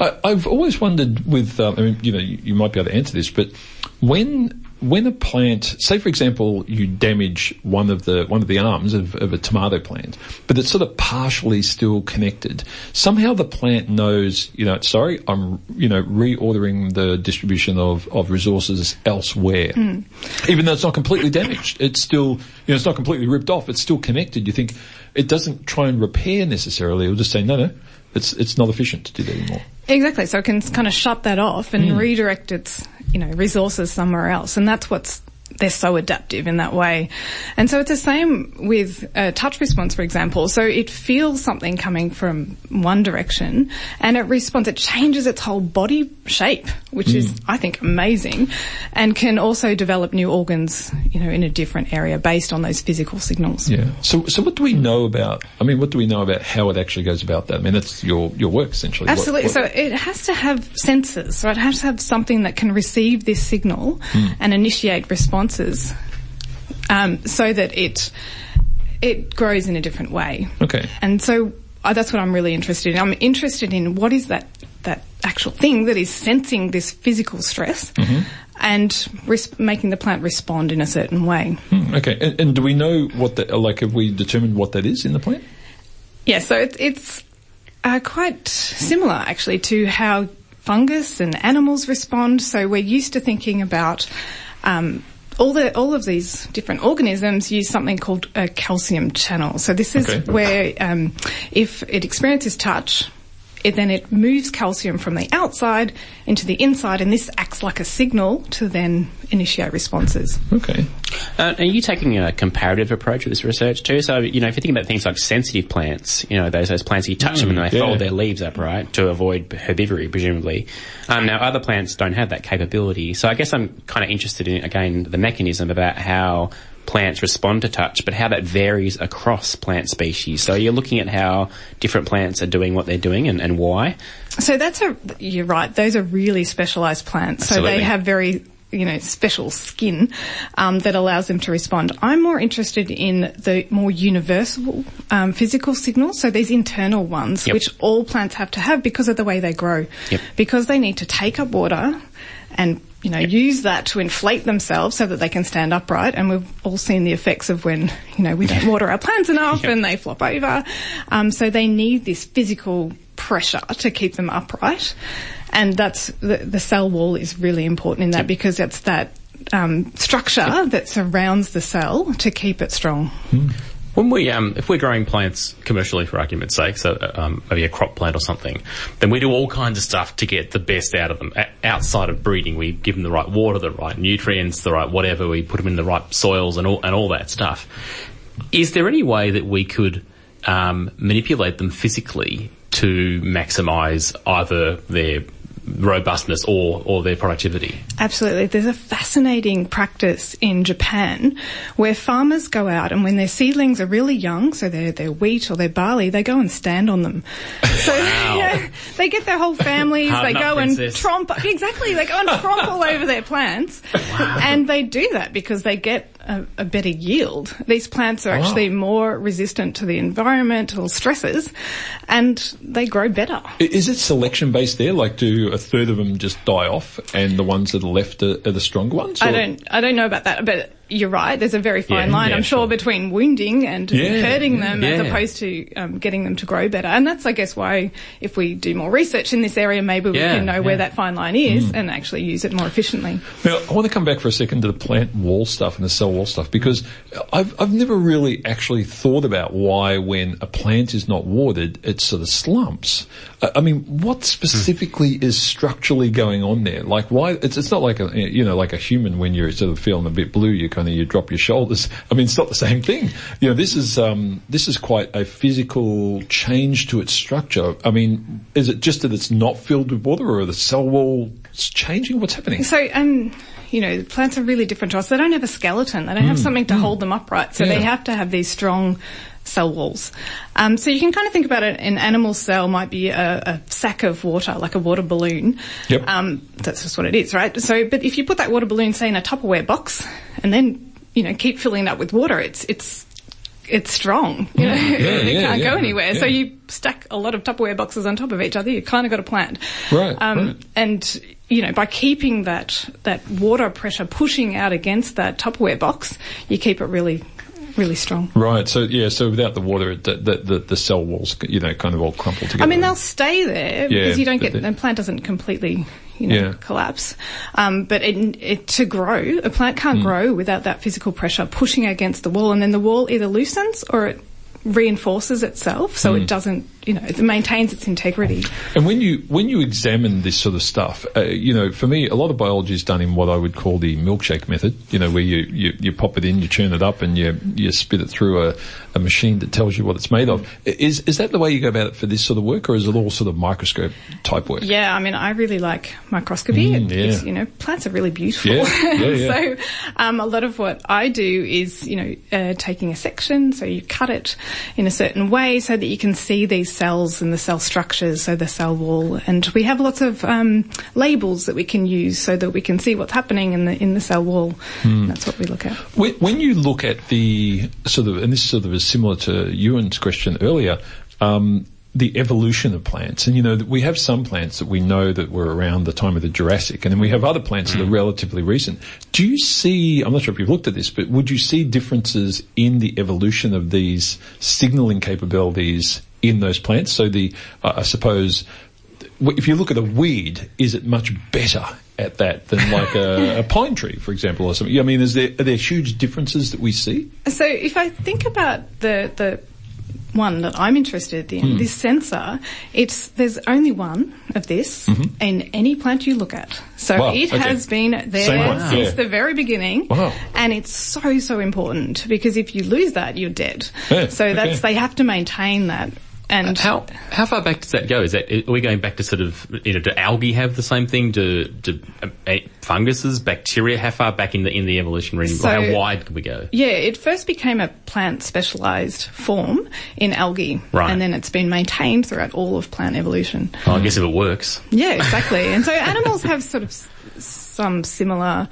S1: I, I've always wondered with, um, I mean, you know, you, you might be able to answer this, but when when a plant, say for example, you damage one of the one of the arms of, of a tomato plant, but it's sort of partially still connected. Somehow the plant knows, you know, sorry, I'm, you know, reordering the distribution of, of resources elsewhere, hmm. even though it's not completely damaged. It's still, you know, it's not completely ripped off. It's still connected. You think it doesn't try and repair necessarily. It'll just say, no, no, it's it's not efficient to do that anymore.
S7: Exactly. So it can kind of shut that off and hmm. redirect its, you know, resources somewhere else. And that's what's, they're so adaptive in that way. And so it's the same with a touch response, for example. So it feels something coming from one direction and it responds, it changes its whole body shape, which is, mm. I think, amazing and can also develop new organs, you know, in a different area based on those physical signals.
S1: Yeah. So, so what do we know about? I mean, what do we know about how it actually goes about that? I mean, that's your your work essentially.
S7: Absolutely.
S1: what-
S7: so it has to have sensors. So it has to have something that can receive this signal hmm. and initiate um, so that it it grows in a different way.
S1: okay.
S7: And so uh, that's what I'm really interested in. I'm interested in what is that that actual thing that is sensing this physical stress and res- making the plant respond in a certain way.
S1: Hmm, Okay. And, and do we know what that? Like, have we determined what that is in the plant?
S7: Yeah, so it's, it's uh, quite similar actually to how fungus and animals respond. So we're used to thinking about um, all the all of these different organisms use something called a calcium channel. So this is
S1: Okay.
S7: where um, if it experiences touch. It, then it moves calcium from the outside into the inside, and this acts like a signal to then initiate responses.
S1: Okay.
S2: Uh, are you taking a comparative approach with this research too? So, you know, if you think about things like sensitive plants, you know, those, those plants, you touch them and they
S1: yeah.
S2: fold their leaves up, right, to avoid herbivory, presumably. Um, now, other plants don't have that capability. So I guess I'm kind of interested in, again, the mechanism about how plants respond to touch, but how that varies across plant species. So you're looking at how different plants are doing what they're doing and, and why.
S7: So that's a, you're right, those are really specialised plants. So they have very, you know, special skin um, that allows them to respond. I'm more interested in the more universal um, physical signals, so these internal ones,
S2: Yep.
S7: which all plants have to have because of the way they grow.
S2: Yep.
S7: Because they need to take up water and you know, use that to inflate themselves so that they can stand upright. And we've all seen the effects of when, you know, we don't water our plants enough and they flop over. Um, so they need this physical pressure to keep them upright. And that's, the, the cell wall is really important in that because it's that um, structure that surrounds the cell to keep it strong.
S3: When we, um, if we're growing plants commercially for argument's sake, so um, maybe a crop plant or something, then we do all kinds of stuff to get the best out of them. A- outside of breeding, we give them the right water, the right nutrients, the right whatever. We put them in the right soils and all and all that stuff. Is there any way that we could um, manipulate them physically to maximise either their robustness or or their productivity?
S7: Absolutely. There's a fascinating practice in Japan where farmers go out and when their seedlings are really young, so they're, they're wheat or they're barley, they go and stand on them. *laughs* So yeah, they get their whole families, they go and tromp, exactly, they go and tromp all over their plants. And they do that because they get a, a better yield. These plants are ah. actually more resistant to the environmental stresses and they grow better.
S1: Is it selection based there? Like, do a third of them just die off, and the ones that are left are, are the stronger ones?
S7: I don't, I don't know about that, but you're right. There's a very fine
S1: Yeah,
S7: line,
S1: yeah,
S7: I'm sure,
S1: sure.
S7: between wounding and
S1: Yeah,
S7: hurting
S1: yeah,
S7: them as opposed to um, getting them to grow better. And that's, I guess, why if we do more research in this area, maybe we can know
S3: yeah.
S7: where that fine line is and actually use it more efficiently.
S1: Now, I want to come back for a second to the plant wall stuff and the cell wall stuff because I've, I've never really actually thought about why when a plant is not watered, it sort of slumps. I, I mean, what specifically is structurally going on there? Like why, it's, it's not like a, you know, like a human when you're sort of feeling a bit blue, you kind of, you drop your shoulders. I mean, it's not the same thing. You know, this is, um, this is quite a physical change to its structure. I mean, is it just that it's not filled with water or the cell wall is changing? What's happening?
S7: So, um, you know, plants are really different to us. They don't have a skeleton. They don't have something to hold them upright. So they
S1: Hmm.
S7: Have to have these strong cell walls. Um, so you can kind of think about it, an animal cell might be a, a sack of water, like a water balloon.
S1: Yep.
S7: Um, that's just what it is, right? So, but if you put that water balloon, say, in a Tupperware box, and then, you know, keep filling it up with water, it's, it's it's strong. You know, *laughs* it
S1: yeah,
S7: can't
S1: yeah,
S7: go anywhere. So you stack a lot of Tupperware boxes on top of each other. You kind of got a plant.
S1: Right,
S7: Um,
S1: right.
S7: And you know, by keeping that that water pressure pushing out against that Tupperware box, you keep it really, really strong.
S1: Right. So yeah. So without the water, the the, the, the cell walls, you know, kind of all crumple together.
S7: I mean, they'll stay there
S1: Yeah,
S7: because you don't get
S1: the-
S7: plant doesn't completely, you know,
S1: Yeah.
S7: collapse. Um, but it, it, to grow, a plant can't grow without that physical pressure pushing against the wall, and then the wall either loosens or it reinforces itself, so
S1: Hmm.
S7: it doesn't, you know, it maintains its integrity.
S1: And when you when you examine this sort of stuff, uh, you know, for me, a lot of biology is done in what I would call the milkshake method. You know, where you, you, you pop it in, you churn it up, and you you spit it through a, a machine that tells you what it's made of. Is is that the way you go about it for this sort of work, or is it all sort of microscope type work?
S7: Yeah, I mean, I really like microscopy.
S1: Mm, yeah.
S7: it's, you know, plants are really beautiful.
S1: Yeah, *laughs* yeah, yeah.
S7: so, um, a lot of what I do is, you know, uh, taking a section, so you cut it in a certain way so that you can see these cells and the cell structures, so the cell wall. And we have lots of um, labels that we can use so that we can see what's happening in the in the cell wall.
S1: Hmm.
S7: That's what we look at.
S1: When, when you look at the sort of, and this sort of is similar to Euan's question earlier, um, the evolution of plants, and you know, we have some plants that we know that were around the time of the Jurassic, and then we have other plants that are relatively recent. Do you see? I'm not sure if you've looked at this, but would you see differences in the evolution of these signaling capabilities in those plants? So the, uh, I suppose, if you look at a weed, is it much better at that than like a, a pine tree, for example, or something? I mean, is there are there huge differences that we see?
S7: So if I think about the the one that I'm interested in,
S1: Hmm.
S7: this sensor, it's there's only one of this in any plant you look at. So
S1: Mm-hmm. Wow,
S7: it
S1: okay.
S7: has been there since
S1: yeah.
S7: the very beginning,
S1: Wow.
S7: and it's so so important because if you lose that, you're dead.
S1: Yeah,
S7: so that's
S1: okay.
S7: they have to maintain that. And
S3: How how far back does that go? Is that are we going back to sort of you know do algae have the same thing? Do do uh, funguses, bacteria? How far back in the in the evolutionary?
S7: So-
S3: how wide could we go?
S7: Yeah, it first became a plant specialised form in algae,
S3: Right.
S7: and then it's been maintained throughout all of plant evolution.
S3: Well, I guess if it works.
S7: Yeah, *laughs* exactly. and so animals have sort of s- some similar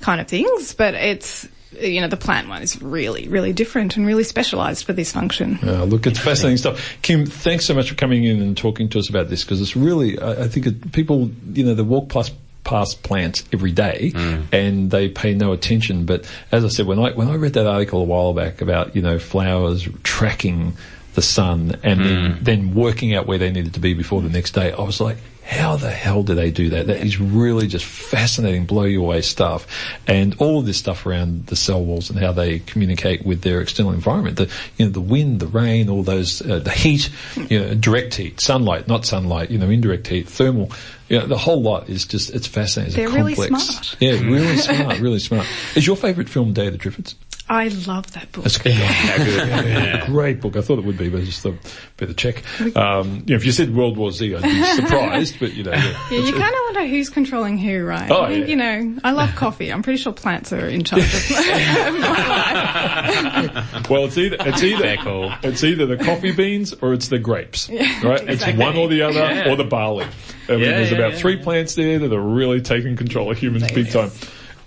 S7: kind of things, but it's you know the plant one is really really different and really specialised for this function.
S1: Look, it's fascinating stuff. Kim, thanks so much for coming in and talking to us about this because it's really, I, I think it, people, you know, they walk past past plants every day and they pay no attention. But as I said, when I when I read that article a while back about you know flowers tracking the sun and then, then working out where they needed to be before the next day, I was like. How the hell do they do that? That is really just fascinating, blow you away stuff. And all of this stuff around the cell walls and how they communicate with their external environment. The, you know, the wind, the rain, all those, uh, the heat, you know, direct heat, sunlight, not sunlight, you know, indirect heat, thermal. You know, the whole lot is just, it's fascinating. It's
S7: They're really
S1: complex.
S7: smart.
S1: Yeah, really hmm. smart, really smart. *laughs* Is your favourite film Day of the Triffids?
S7: I love that book.
S1: That's a good. *laughs* Yeah, Great book. I thought it would be, but I just thought better check. Um, you know, if you said World War Z, I'd be *laughs* surprised, but you know. Yeah,
S7: Yeah, you kind of wonder who's controlling who, right?
S1: Oh,
S7: I think,
S1: yeah.
S7: You know, I love coffee. I'm pretty sure plants are in charge of my life. *laughs*
S1: Well, it's either it's either
S3: Fair call.
S1: it's either the coffee beans or it's the grapes, right? It's one or the other, or the barley. I mean,
S3: Yeah,
S1: there's
S3: yeah,
S1: about
S3: yeah,
S1: three plants there that are really taking control of humans big
S7: Yes.
S1: time,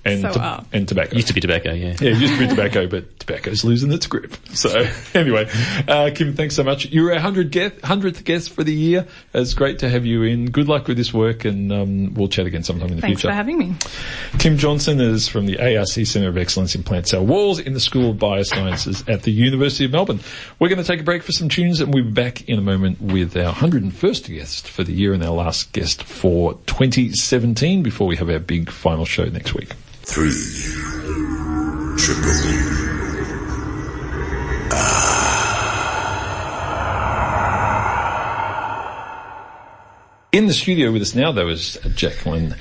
S1: and
S7: So
S1: to-
S7: up.
S1: and tobacco.
S3: Used to be tobacco, yeah.
S1: Yeah, it used to be tobacco, *laughs* but tobacco's losing its grip. So *laughs* anyway, uh, Kim, thanks so much. You're our hundred guest, hundredth guest for the year. It's great to have you in. Good luck with this work, and um, we'll chat again sometime in the
S7: Thanks
S1: future.
S7: Thanks for having me.
S1: Kim Johnson is from the ARC Centre of Excellence in Plant Cell Walls in the School of Biosciences at the University of Melbourne. We're going to take a break for some tunes and we'll be back in a moment with our 101st guest for the year and our last guest for 2017 before we have our big final show next week.
S6: Three. Triple. Ah.
S1: In the studio with us now, though, is Jaclyn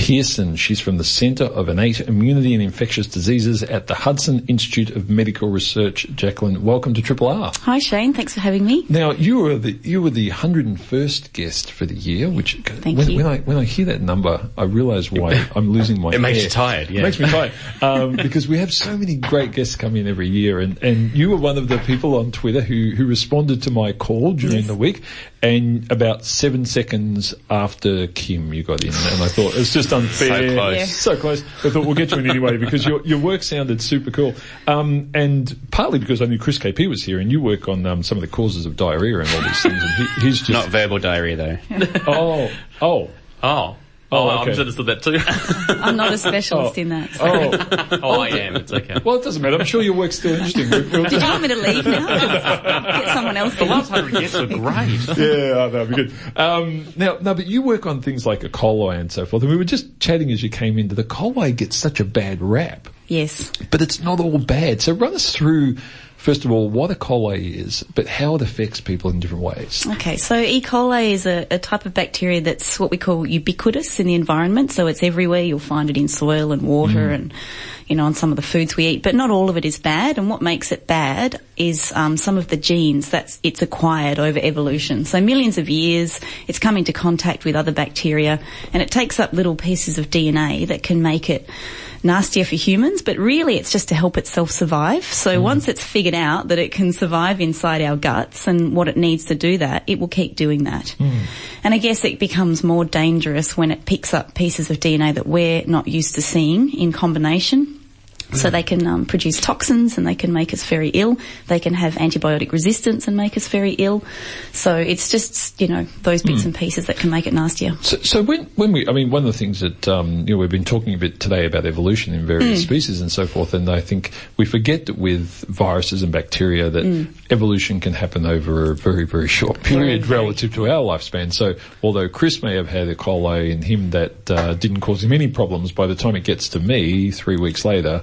S1: Pearson. She's from the Centre of Innate Immunity and Infectious Diseases at the Hudson Institute of Medical Research. Jaclyn, welcome to Triple R.
S8: Hi Shane, thanks for having me.
S1: Now you were the you were the 101st guest for the year, which
S8: Thank
S1: when,
S8: you.
S1: when I when I hear that number, I realise why *laughs* I'm losing my.
S3: It makes
S1: hair.
S3: you tired, yeah.
S1: It makes me tired um, because we have so many great guests come in every year, and and you were one of the people on Twitter who who responded to my call during the week, and about seven seconds after Kim, you got in, and I thought it's just just unfair.
S2: So close. Yeah.
S1: So close. I thought we'll get you in anyway because your, your work sounded super cool. Um, and partly because I knew Chris KP was here and you work on um, some of the causes of diarrhea and all these things. And he, he's just.
S2: Not verbal diarrhea though.
S1: oh, oh.
S3: Oh.
S1: Oh,
S3: I'm
S1: okay.
S3: misunderstood that too. *laughs*
S5: I'm not a specialist in that. So.
S1: Oh, *laughs*
S3: oh, I am. It's okay.
S1: well, it doesn't matter. I'm sure your work's still interesting. We'll- we'll
S5: Did you want me to leave now? Get someone else.
S3: The last hundred guests were great. *laughs*
S1: yeah, that'd be good. Um, now, no, but you work on things like a colway and so forth. And we were just chatting as you came into the coli gets such a bad rap,
S5: Yes.
S1: but it's not all bad. So run us through, first of all, what a colway is, but how it affects people in different ways.
S6: Okay, so E. coli is a, a type of bacteria that's what we call ubiquitous in the environment. So it's everywhere. You'll find it in soil and water and, you know, on some of the foods we eat. But not all of it is bad. And what makes it bad is um, some of the genes that's it's acquired over evolution. So millions of years, it's come into contact with other bacteria, and it takes up little pieces of DNA that can make it nastier for humans, but really it's just to help itself survive. So mm-hmm. once it's figured out that it can survive inside our guts and what it needs to do that, it will keep doing that. Mm-hmm. And I guess it becomes more dangerous when it picks up pieces of DNA that we're not used to seeing in combination. So they can um, produce toxins and they can make us very ill. They can have antibiotic resistance and make us very ill. So it's just, you know, those bits and pieces that can make it nastier.
S1: So, so when, when we, I mean, one of the things that, um, you know, we've been talking a bit today about evolution in various species and so forth, and I think we forget that with viruses and bacteria that evolution can happen over a very, very short period relative to our lifespan. So although Chris may have had a coli in him that uh, didn't cause him any problems, by the time it gets to me three weeks later,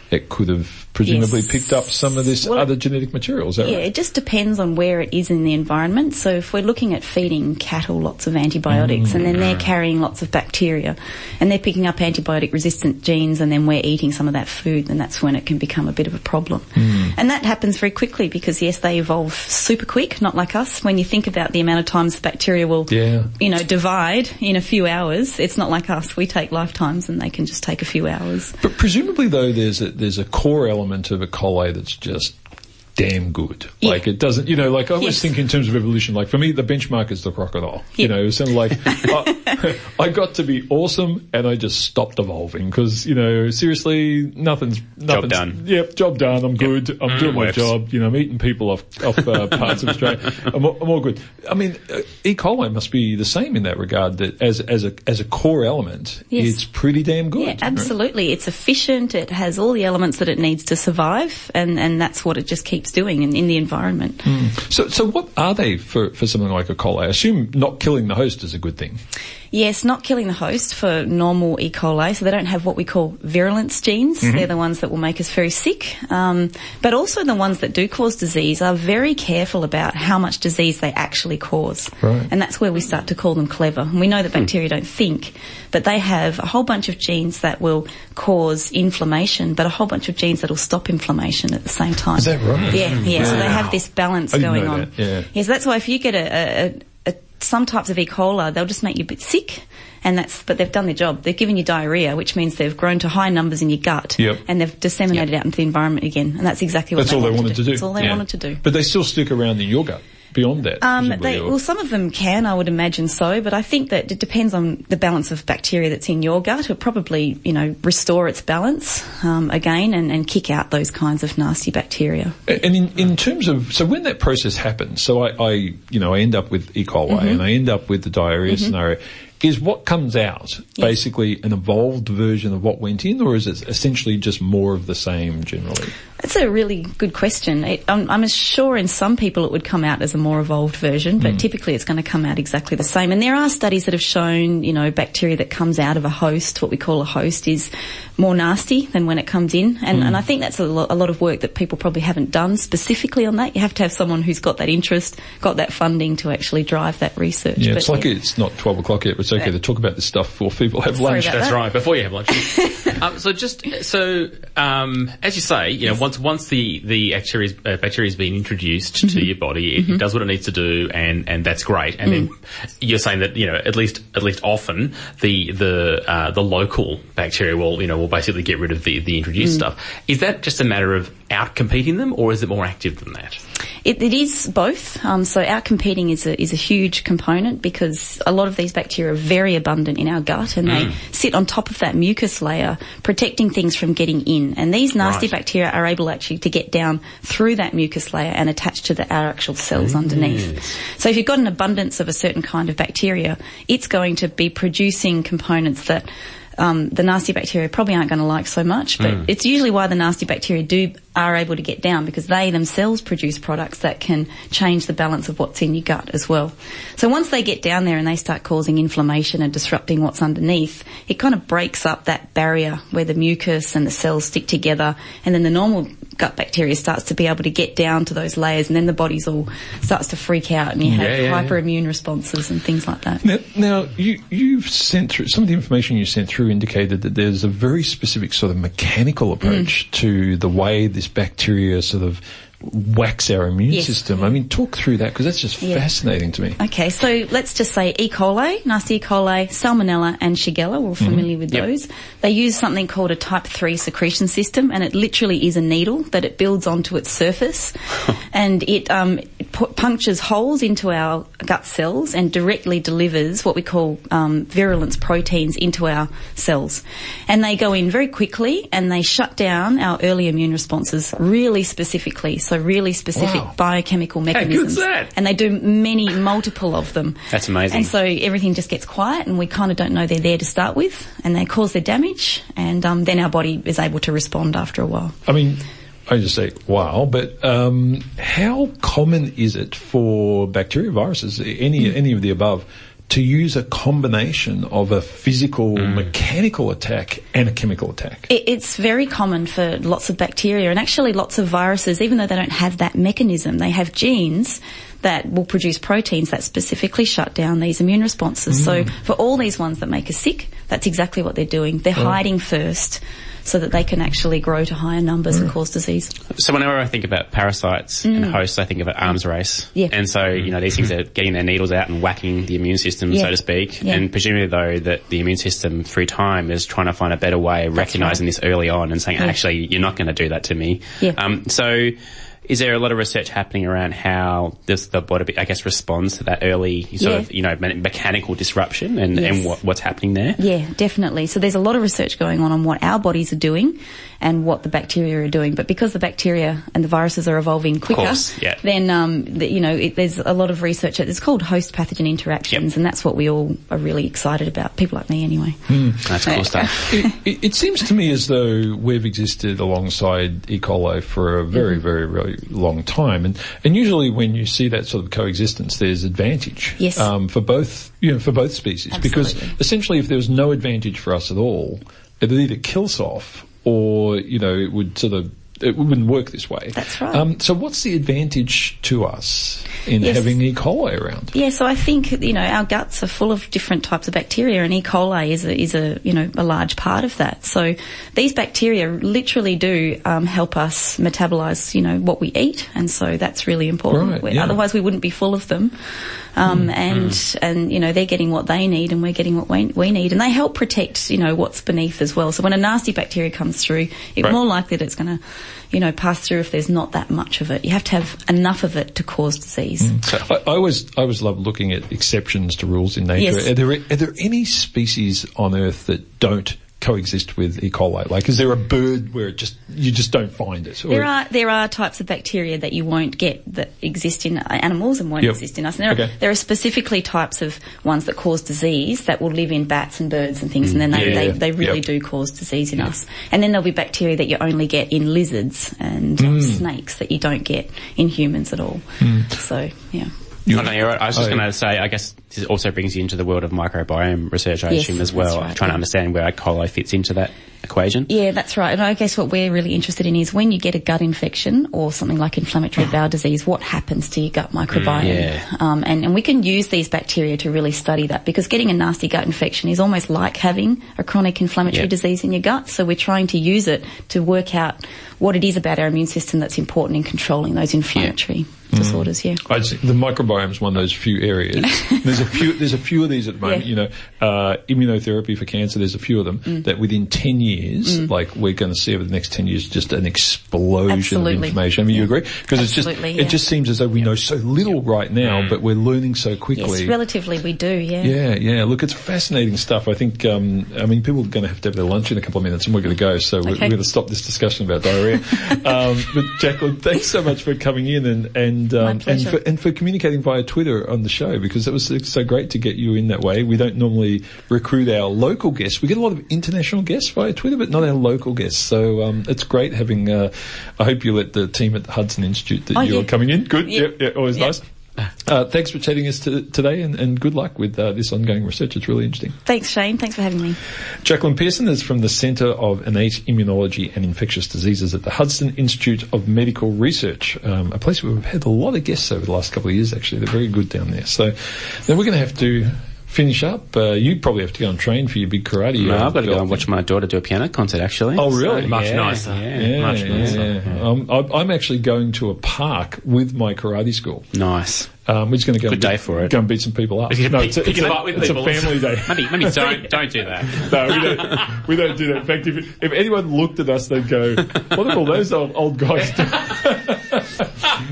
S1: it could have presumably
S6: Yes.
S1: picked up some of this
S6: Well,
S1: other genetic material. Is that
S6: Yeah,
S1: right?
S6: it just depends on where it is in the environment. So if we're looking at feeding cattle lots of antibiotics and then they're mm. carrying lots of bacteria and they're picking up antibiotic resistant genes and then we're eating some of that food, then that's when it can become a bit of a problem. Mm. And that happens very quickly because yes, they evolve super quick, not like us. When you think about the amount of times the bacteria will,
S1: Yeah.
S6: you know, divide in a few hours, it's not like us. We take lifetimes and they can just take a few hours.
S1: But presumably, though, there's a there's a core element of a colloid that's just damn good.
S6: Yeah.
S1: Like it doesn't, you know, like I always
S6: Yes.
S1: think in terms of evolution. Like for me, the benchmark is the crocodile. You
S6: Yeah.
S1: know, it's kind of like *laughs* I, I got to be awesome, and I just stopped evolving because you know, seriously, nothing's nothing's
S2: done.
S1: Yep, job done. I'm good. I'm doing my
S2: works.
S1: job. You know, I'm eating people off off uh, *laughs* parts of Australia. I'm, all- I'm all good. I mean, uh, E. coli must be the same in that regard. That as as a as a core element,
S6: Yes.
S1: it's pretty damn good.
S6: Yeah,
S1: right?
S6: absolutely. It's efficient. It has all the elements that it needs to survive, and, and that's what it just keeps doing in, in the environment. Mm.
S1: So, so what are they for, for something like a coli? I assume not killing the host is a good thing.
S6: Yes, not killing the host for normal E. coli, so they don't have what we call virulence genes. They're the ones that will make us very sick. Um, but also the ones that do cause disease are very careful about how much disease they actually cause.
S1: Right.
S6: And that's where we start to call them clever. And we know that bacteria don't think, but they have a whole bunch of genes that will cause inflammation, but a whole bunch of genes that will stop inflammation at the same time.
S1: Is that right?
S6: Yeah, yeah. So they have this balance going on.
S1: that, yeah.
S6: Yes, that's why if you get a, a some types of E. coli, they'll just make you a bit sick, and that's but they've done their job. They've given you diarrhea, which means they've grown to high numbers in your gut,
S1: Yep.
S6: and they've disseminated out into the environment again, and that's exactly what
S1: That's all they
S6: wanted
S1: to do.
S6: That's all they
S1: Yeah.
S6: wanted to do.
S1: But they still stick around in your gut beyond that.
S6: Um, they, well, some of them can, I would imagine so, but I think that it depends on the balance of bacteria that's in your gut. It'll probably, you know, restore its balance um, again and, and kick out those kinds of nasty bacteria.
S1: And in, in terms of, so when that process happens, so I, I you know, I end up with E. coli
S6: Mm-hmm.
S1: and I end up with the diarrhea scenario, is what comes out basically an evolved version of what went in or is it essentially just more of the same generally?
S6: That's a really good question. It, I'm, I'm sure in some people it would come out as a more evolved version, but typically it's going to come out exactly the same. And there are studies that have shown, you know, bacteria that comes out of a host, what we call a host, is more nasty than when it comes in. And, and I think that's a, lo- a lot of work that people probably haven't done specifically on that. You have to have someone who's got that interest, got that funding to actually drive that research.
S1: Yeah,
S6: But
S1: it's like it's not 12 o'clock yet, but it's okay to talk about this stuff before people have
S6: Sorry
S1: lunch.
S3: That's
S6: that.
S3: right. Before you have lunch. *laughs* um, so just so um, as you say, you know, once words, once the the bacteria uh, bacteria's been introduced to your body, it, it does what it needs to do, and and that's great. And then you're saying that you know at least at least often the the uh, the local bacteria will you know will basically get rid of the the introduced stuff. Is that just a matter of out competing them, or is it more active than that?
S6: It, it is both. Um, so outcompeting is a, is a huge component because a lot of these bacteria are very abundant in our gut and they sit on top of that mucus layer, protecting things from getting in. And these nasty
S3: Right.
S6: bacteria are able actually to get down through that mucus layer and attach to the, our actual cells underneath. So if you've got an abundance of a certain kind of bacteria, it's going to be producing components that um, the nasty bacteria probably aren't going to like so much, but it's usually why the nasty bacteria do are able to get down because they themselves produce products that can change the balance of what's in your gut as well. So once they get down there and they start causing inflammation and disrupting what's underneath, it kind of breaks up that barrier where the mucus and the cells stick together and then the normal gut bacteria starts to be able to get down to those layers and then the body's all starts to freak out and you have
S1: Yeah, yeah, yeah.
S6: hyperimmune responses and things like that.
S1: Now, now you, you've sent through, some of the information you sent through indicated that there's a very specific sort of mechanical approach
S6: Mm.
S1: to the way this bacteria sort of whacks our immune
S6: Yes.
S1: system. I mean, talk through that because that's just
S6: Yeah.
S1: fascinating to me.
S6: Okay, so let's just say E. coli, nasty E. coli, salmonella and shigella, we're familiar with
S2: Yep.
S6: those. They use something called a type 3 secretion system and it literally is a needle that it builds onto its surface *laughs* and it, um, it pu- punctures holes into our gut cells and directly delivers what we call um, virulence proteins into our cells. And they go in very quickly and they shut down our early immune responses really specifically, so really specific
S1: Wow.
S6: biochemical
S3: good's
S6: mechanisms.
S3: that?
S6: And they do many, multiple of them.
S2: That's amazing.
S6: And so everything just gets quiet and we kind of don't know they're there to start with and they cause their damage and um, then our body is able to respond after a while.
S1: I mean, I just say, wow, but um, how common is it for bacteria, viruses, any, any of the above, to use a combination of a physical, mechanical attack and a chemical attack?
S6: It, it's very common for lots of bacteria and actually lots of viruses, even though they don't have that mechanism, they have genes that will produce proteins that specifically shut down these immune responses. So for all these ones that make us sick, that's exactly what they're doing. They're hiding first so that they can actually grow to higher numbers and cause disease.
S2: So whenever I think about parasites and hosts, I think of an arms race.
S6: Mm. Yeah.
S2: And so, you know, these things are getting their needles out and whacking the immune system,
S6: Yeah.
S2: so to speak.
S6: Yeah.
S2: And presumably though that the immune system through time is trying to find a better way of recognizing this early on and saying, actually, you're not going to do that to me.
S6: Yeah.
S2: Um, so is there a lot of research happening around how this, the body, I guess, responds to that early sort
S6: Yeah.
S2: of, you know, mechanical disruption and,
S6: Yes.
S2: and what, what's happening there?
S6: Yeah, definitely. So there's a lot of research going on on what our bodies are doing and what the bacteria are doing. But because the bacteria and the viruses are evolving quicker,
S2: course, yeah.
S6: then um, the, you know it, there's a lot of research. It's called host pathogen interactions,
S2: Yep.
S6: and that's what we all are really excited about. People like me, anyway.
S2: That's cool stuff. *laughs*
S1: it, it, it seems to me as though we've existed alongside E. coli for a very,
S6: Mm-hmm.
S1: very, very long time, and and usually when you see that sort of coexistence, there's advantage
S6: Yes.
S1: um, for both, you know, for both species, because essentially, if there was no advantage for us at all, it would either kill us off, or you know, it would sort of. It wouldn't work this way.
S6: That's right.
S1: Um, so, what's the advantage to us in
S6: Yes.
S1: having E. coli around?
S6: Yeah, so I think you know our guts are full of different types of bacteria, and E. coli is a, is a you know a large part of that. So these bacteria literally do um, help us metabolize you know what we eat, and so that's really important.
S1: Right, yeah.
S6: Otherwise, we wouldn't be full of them. Um, mm, and mm. and you know they're getting what they need, and we're getting what we, we need, and they help protect you know what's beneath as well. So when a nasty bacteria comes through, it's
S1: Right.
S6: more likely that it's going to you know pass through if there's not that much of it. You have to have enough of it to cause disease. Mm.
S1: I, I always, I always love looking at exceptions to rules in nature.
S6: Yes.
S1: Are there, are there any species on Earth that don't coexist with E. coli? Like, is there a bird where it just you just don't find it?
S6: There are there are types of bacteria that you won't get that exist in animals and won't
S1: Yep.
S6: exist in us. And there are there are specifically types of ones that cause disease that will live in bats and birds and things, and then they,
S1: Mm. Yeah,
S6: they, they really
S1: Yep.
S6: do cause disease in us. And then there'll be bacteria that you only get in lizards and
S1: Mm.
S6: snakes that you don't get in humans at all. So yeah.
S2: No, no, you're right. I was just
S1: Oh,
S2: going to say, I guess this also brings you into the world of microbiome research, I
S6: Yes,
S2: assume, as well,
S6: right,
S2: trying to understand where E. coli fits into that equation.
S6: Yeah, that's right. And I guess what we're really interested in is when you get a gut infection or something like inflammatory bowel disease, what happens to your gut microbiome?
S2: yeah.
S6: Um, and, and we can use these bacteria to really study that because getting a nasty gut infection is almost like having a chronic inflammatory
S2: Yeah.
S6: disease in your gut. So we're trying to use it to work out what it is about our immune system that's important in controlling those inflammatory disorders. Yeah.
S1: I just, the microbiome is one of those few areas. *laughs* there's a few. There's a few of these at the moment.
S6: Yeah.
S1: You know, uh, immunotherapy for cancer. There's a few of them
S6: Mm.
S1: that within ten years, like we're going to see over the next ten years, just an explosion
S6: Absolutely.
S1: of information. I mean, you agree? Because it's just
S6: Absolutely,
S1: it just seems as though we know so little right now, but we're learning so quickly.
S6: Yes, relatively we do. Yeah.
S1: Yeah, yeah. Look, it's fascinating stuff. I think, um, I mean, people are going to have to have their lunch in a couple of minutes and we're going to go. So we're, we're going to stop this discussion about diarrhea. *laughs* um, but Jaclyn, thanks so much for coming in and, and, um, and for, and for communicating via Twitter on the show because it was so great to get you in that way. We don't normally recruit our local guests. We get a lot of international guests via Twitter, but not our local guests. So, um, it's great having, uh, I hope you let the team at the Hudson Institute that
S6: Oh,
S1: you're
S6: yeah.
S1: coming in. Good.
S6: Yeah.
S1: Yep. Yeah, always nice. Uh, thanks for chatting us to, today and, and good luck with uh, this ongoing research. It's really interesting.
S6: Thanks, Shane. Thanks for having me.
S1: Jaclyn Pearson is from the Centre of Innate Immunology and Infectious Diseases at the Hudson Institute of Medical Research, um, a place where we've had a lot of guests over the last couple of years actually. They're very good down there. So then we're going to have to finish up. Uh, you probably have to go and train for your big karate.
S2: No,
S1: uh,
S2: I've got to go and watch my daughter do a piano concert, actually.
S1: Oh, really?
S2: So,
S3: Much
S2: yeah,
S3: nicer.
S2: Yeah.
S1: Yeah,
S3: Much
S1: yeah,
S3: nicer.
S1: yeah. Um, I, I'm actually going to a park with my karate school.
S2: Nice.
S1: Um, we're just going to go
S2: Good
S1: and
S2: day
S1: beat-
S2: for it.
S1: Go and beat some people up. No,
S3: gonna
S1: it's a,
S3: pick-
S1: it's
S3: pick
S1: a-
S3: them up with
S1: it's a family day. *laughs*
S2: Maybe, maybe don't, *laughs* don't do that.
S1: No, we don't, we don't do that. In fact, if, if anyone looked at us, they'd go, what are all those old, old guys doing? *laughs*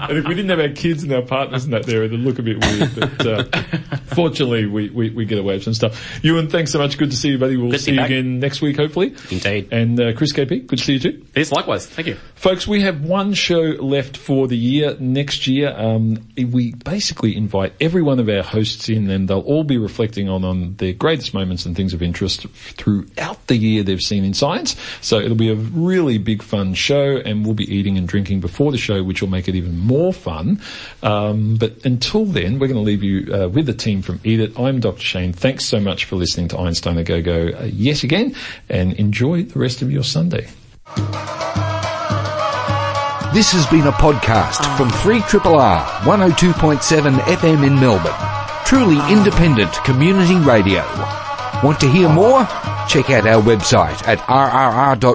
S1: and if we didn't have our kids and our partners in that there, it'd look a bit weird. But uh, *laughs* fortunately, we, we, we get away with some stuff. Euan, thanks so much. Good to see you, buddy. We'll
S2: Good
S1: see you
S2: back.
S1: again next week, hopefully.
S2: Indeed.
S1: And uh, Chris KP, good to see you too.
S2: Yes, likewise. Thank you.
S1: Folks, we have one show left for the year. Next year, um, we basically invite every one of our hosts in and they'll all be reflecting on, on their greatest moments and things of interest throughout the year they've seen in science. So it'll be a really big fun show and we'll be eating and drinking before the show, which will make it even more fun. Um, but until then, we're going to leave you uh, with the team from Eat It. I'm Dr. Shane. Thanks so much for listening to Einstein A Go Go uh, yet again and enjoy the rest of your Sunday.
S9: This has been a podcast from 3RRR 102.7 FM in Melbourne. Truly independent community radio. Want to hear more? Check out our website at rrr.org.au.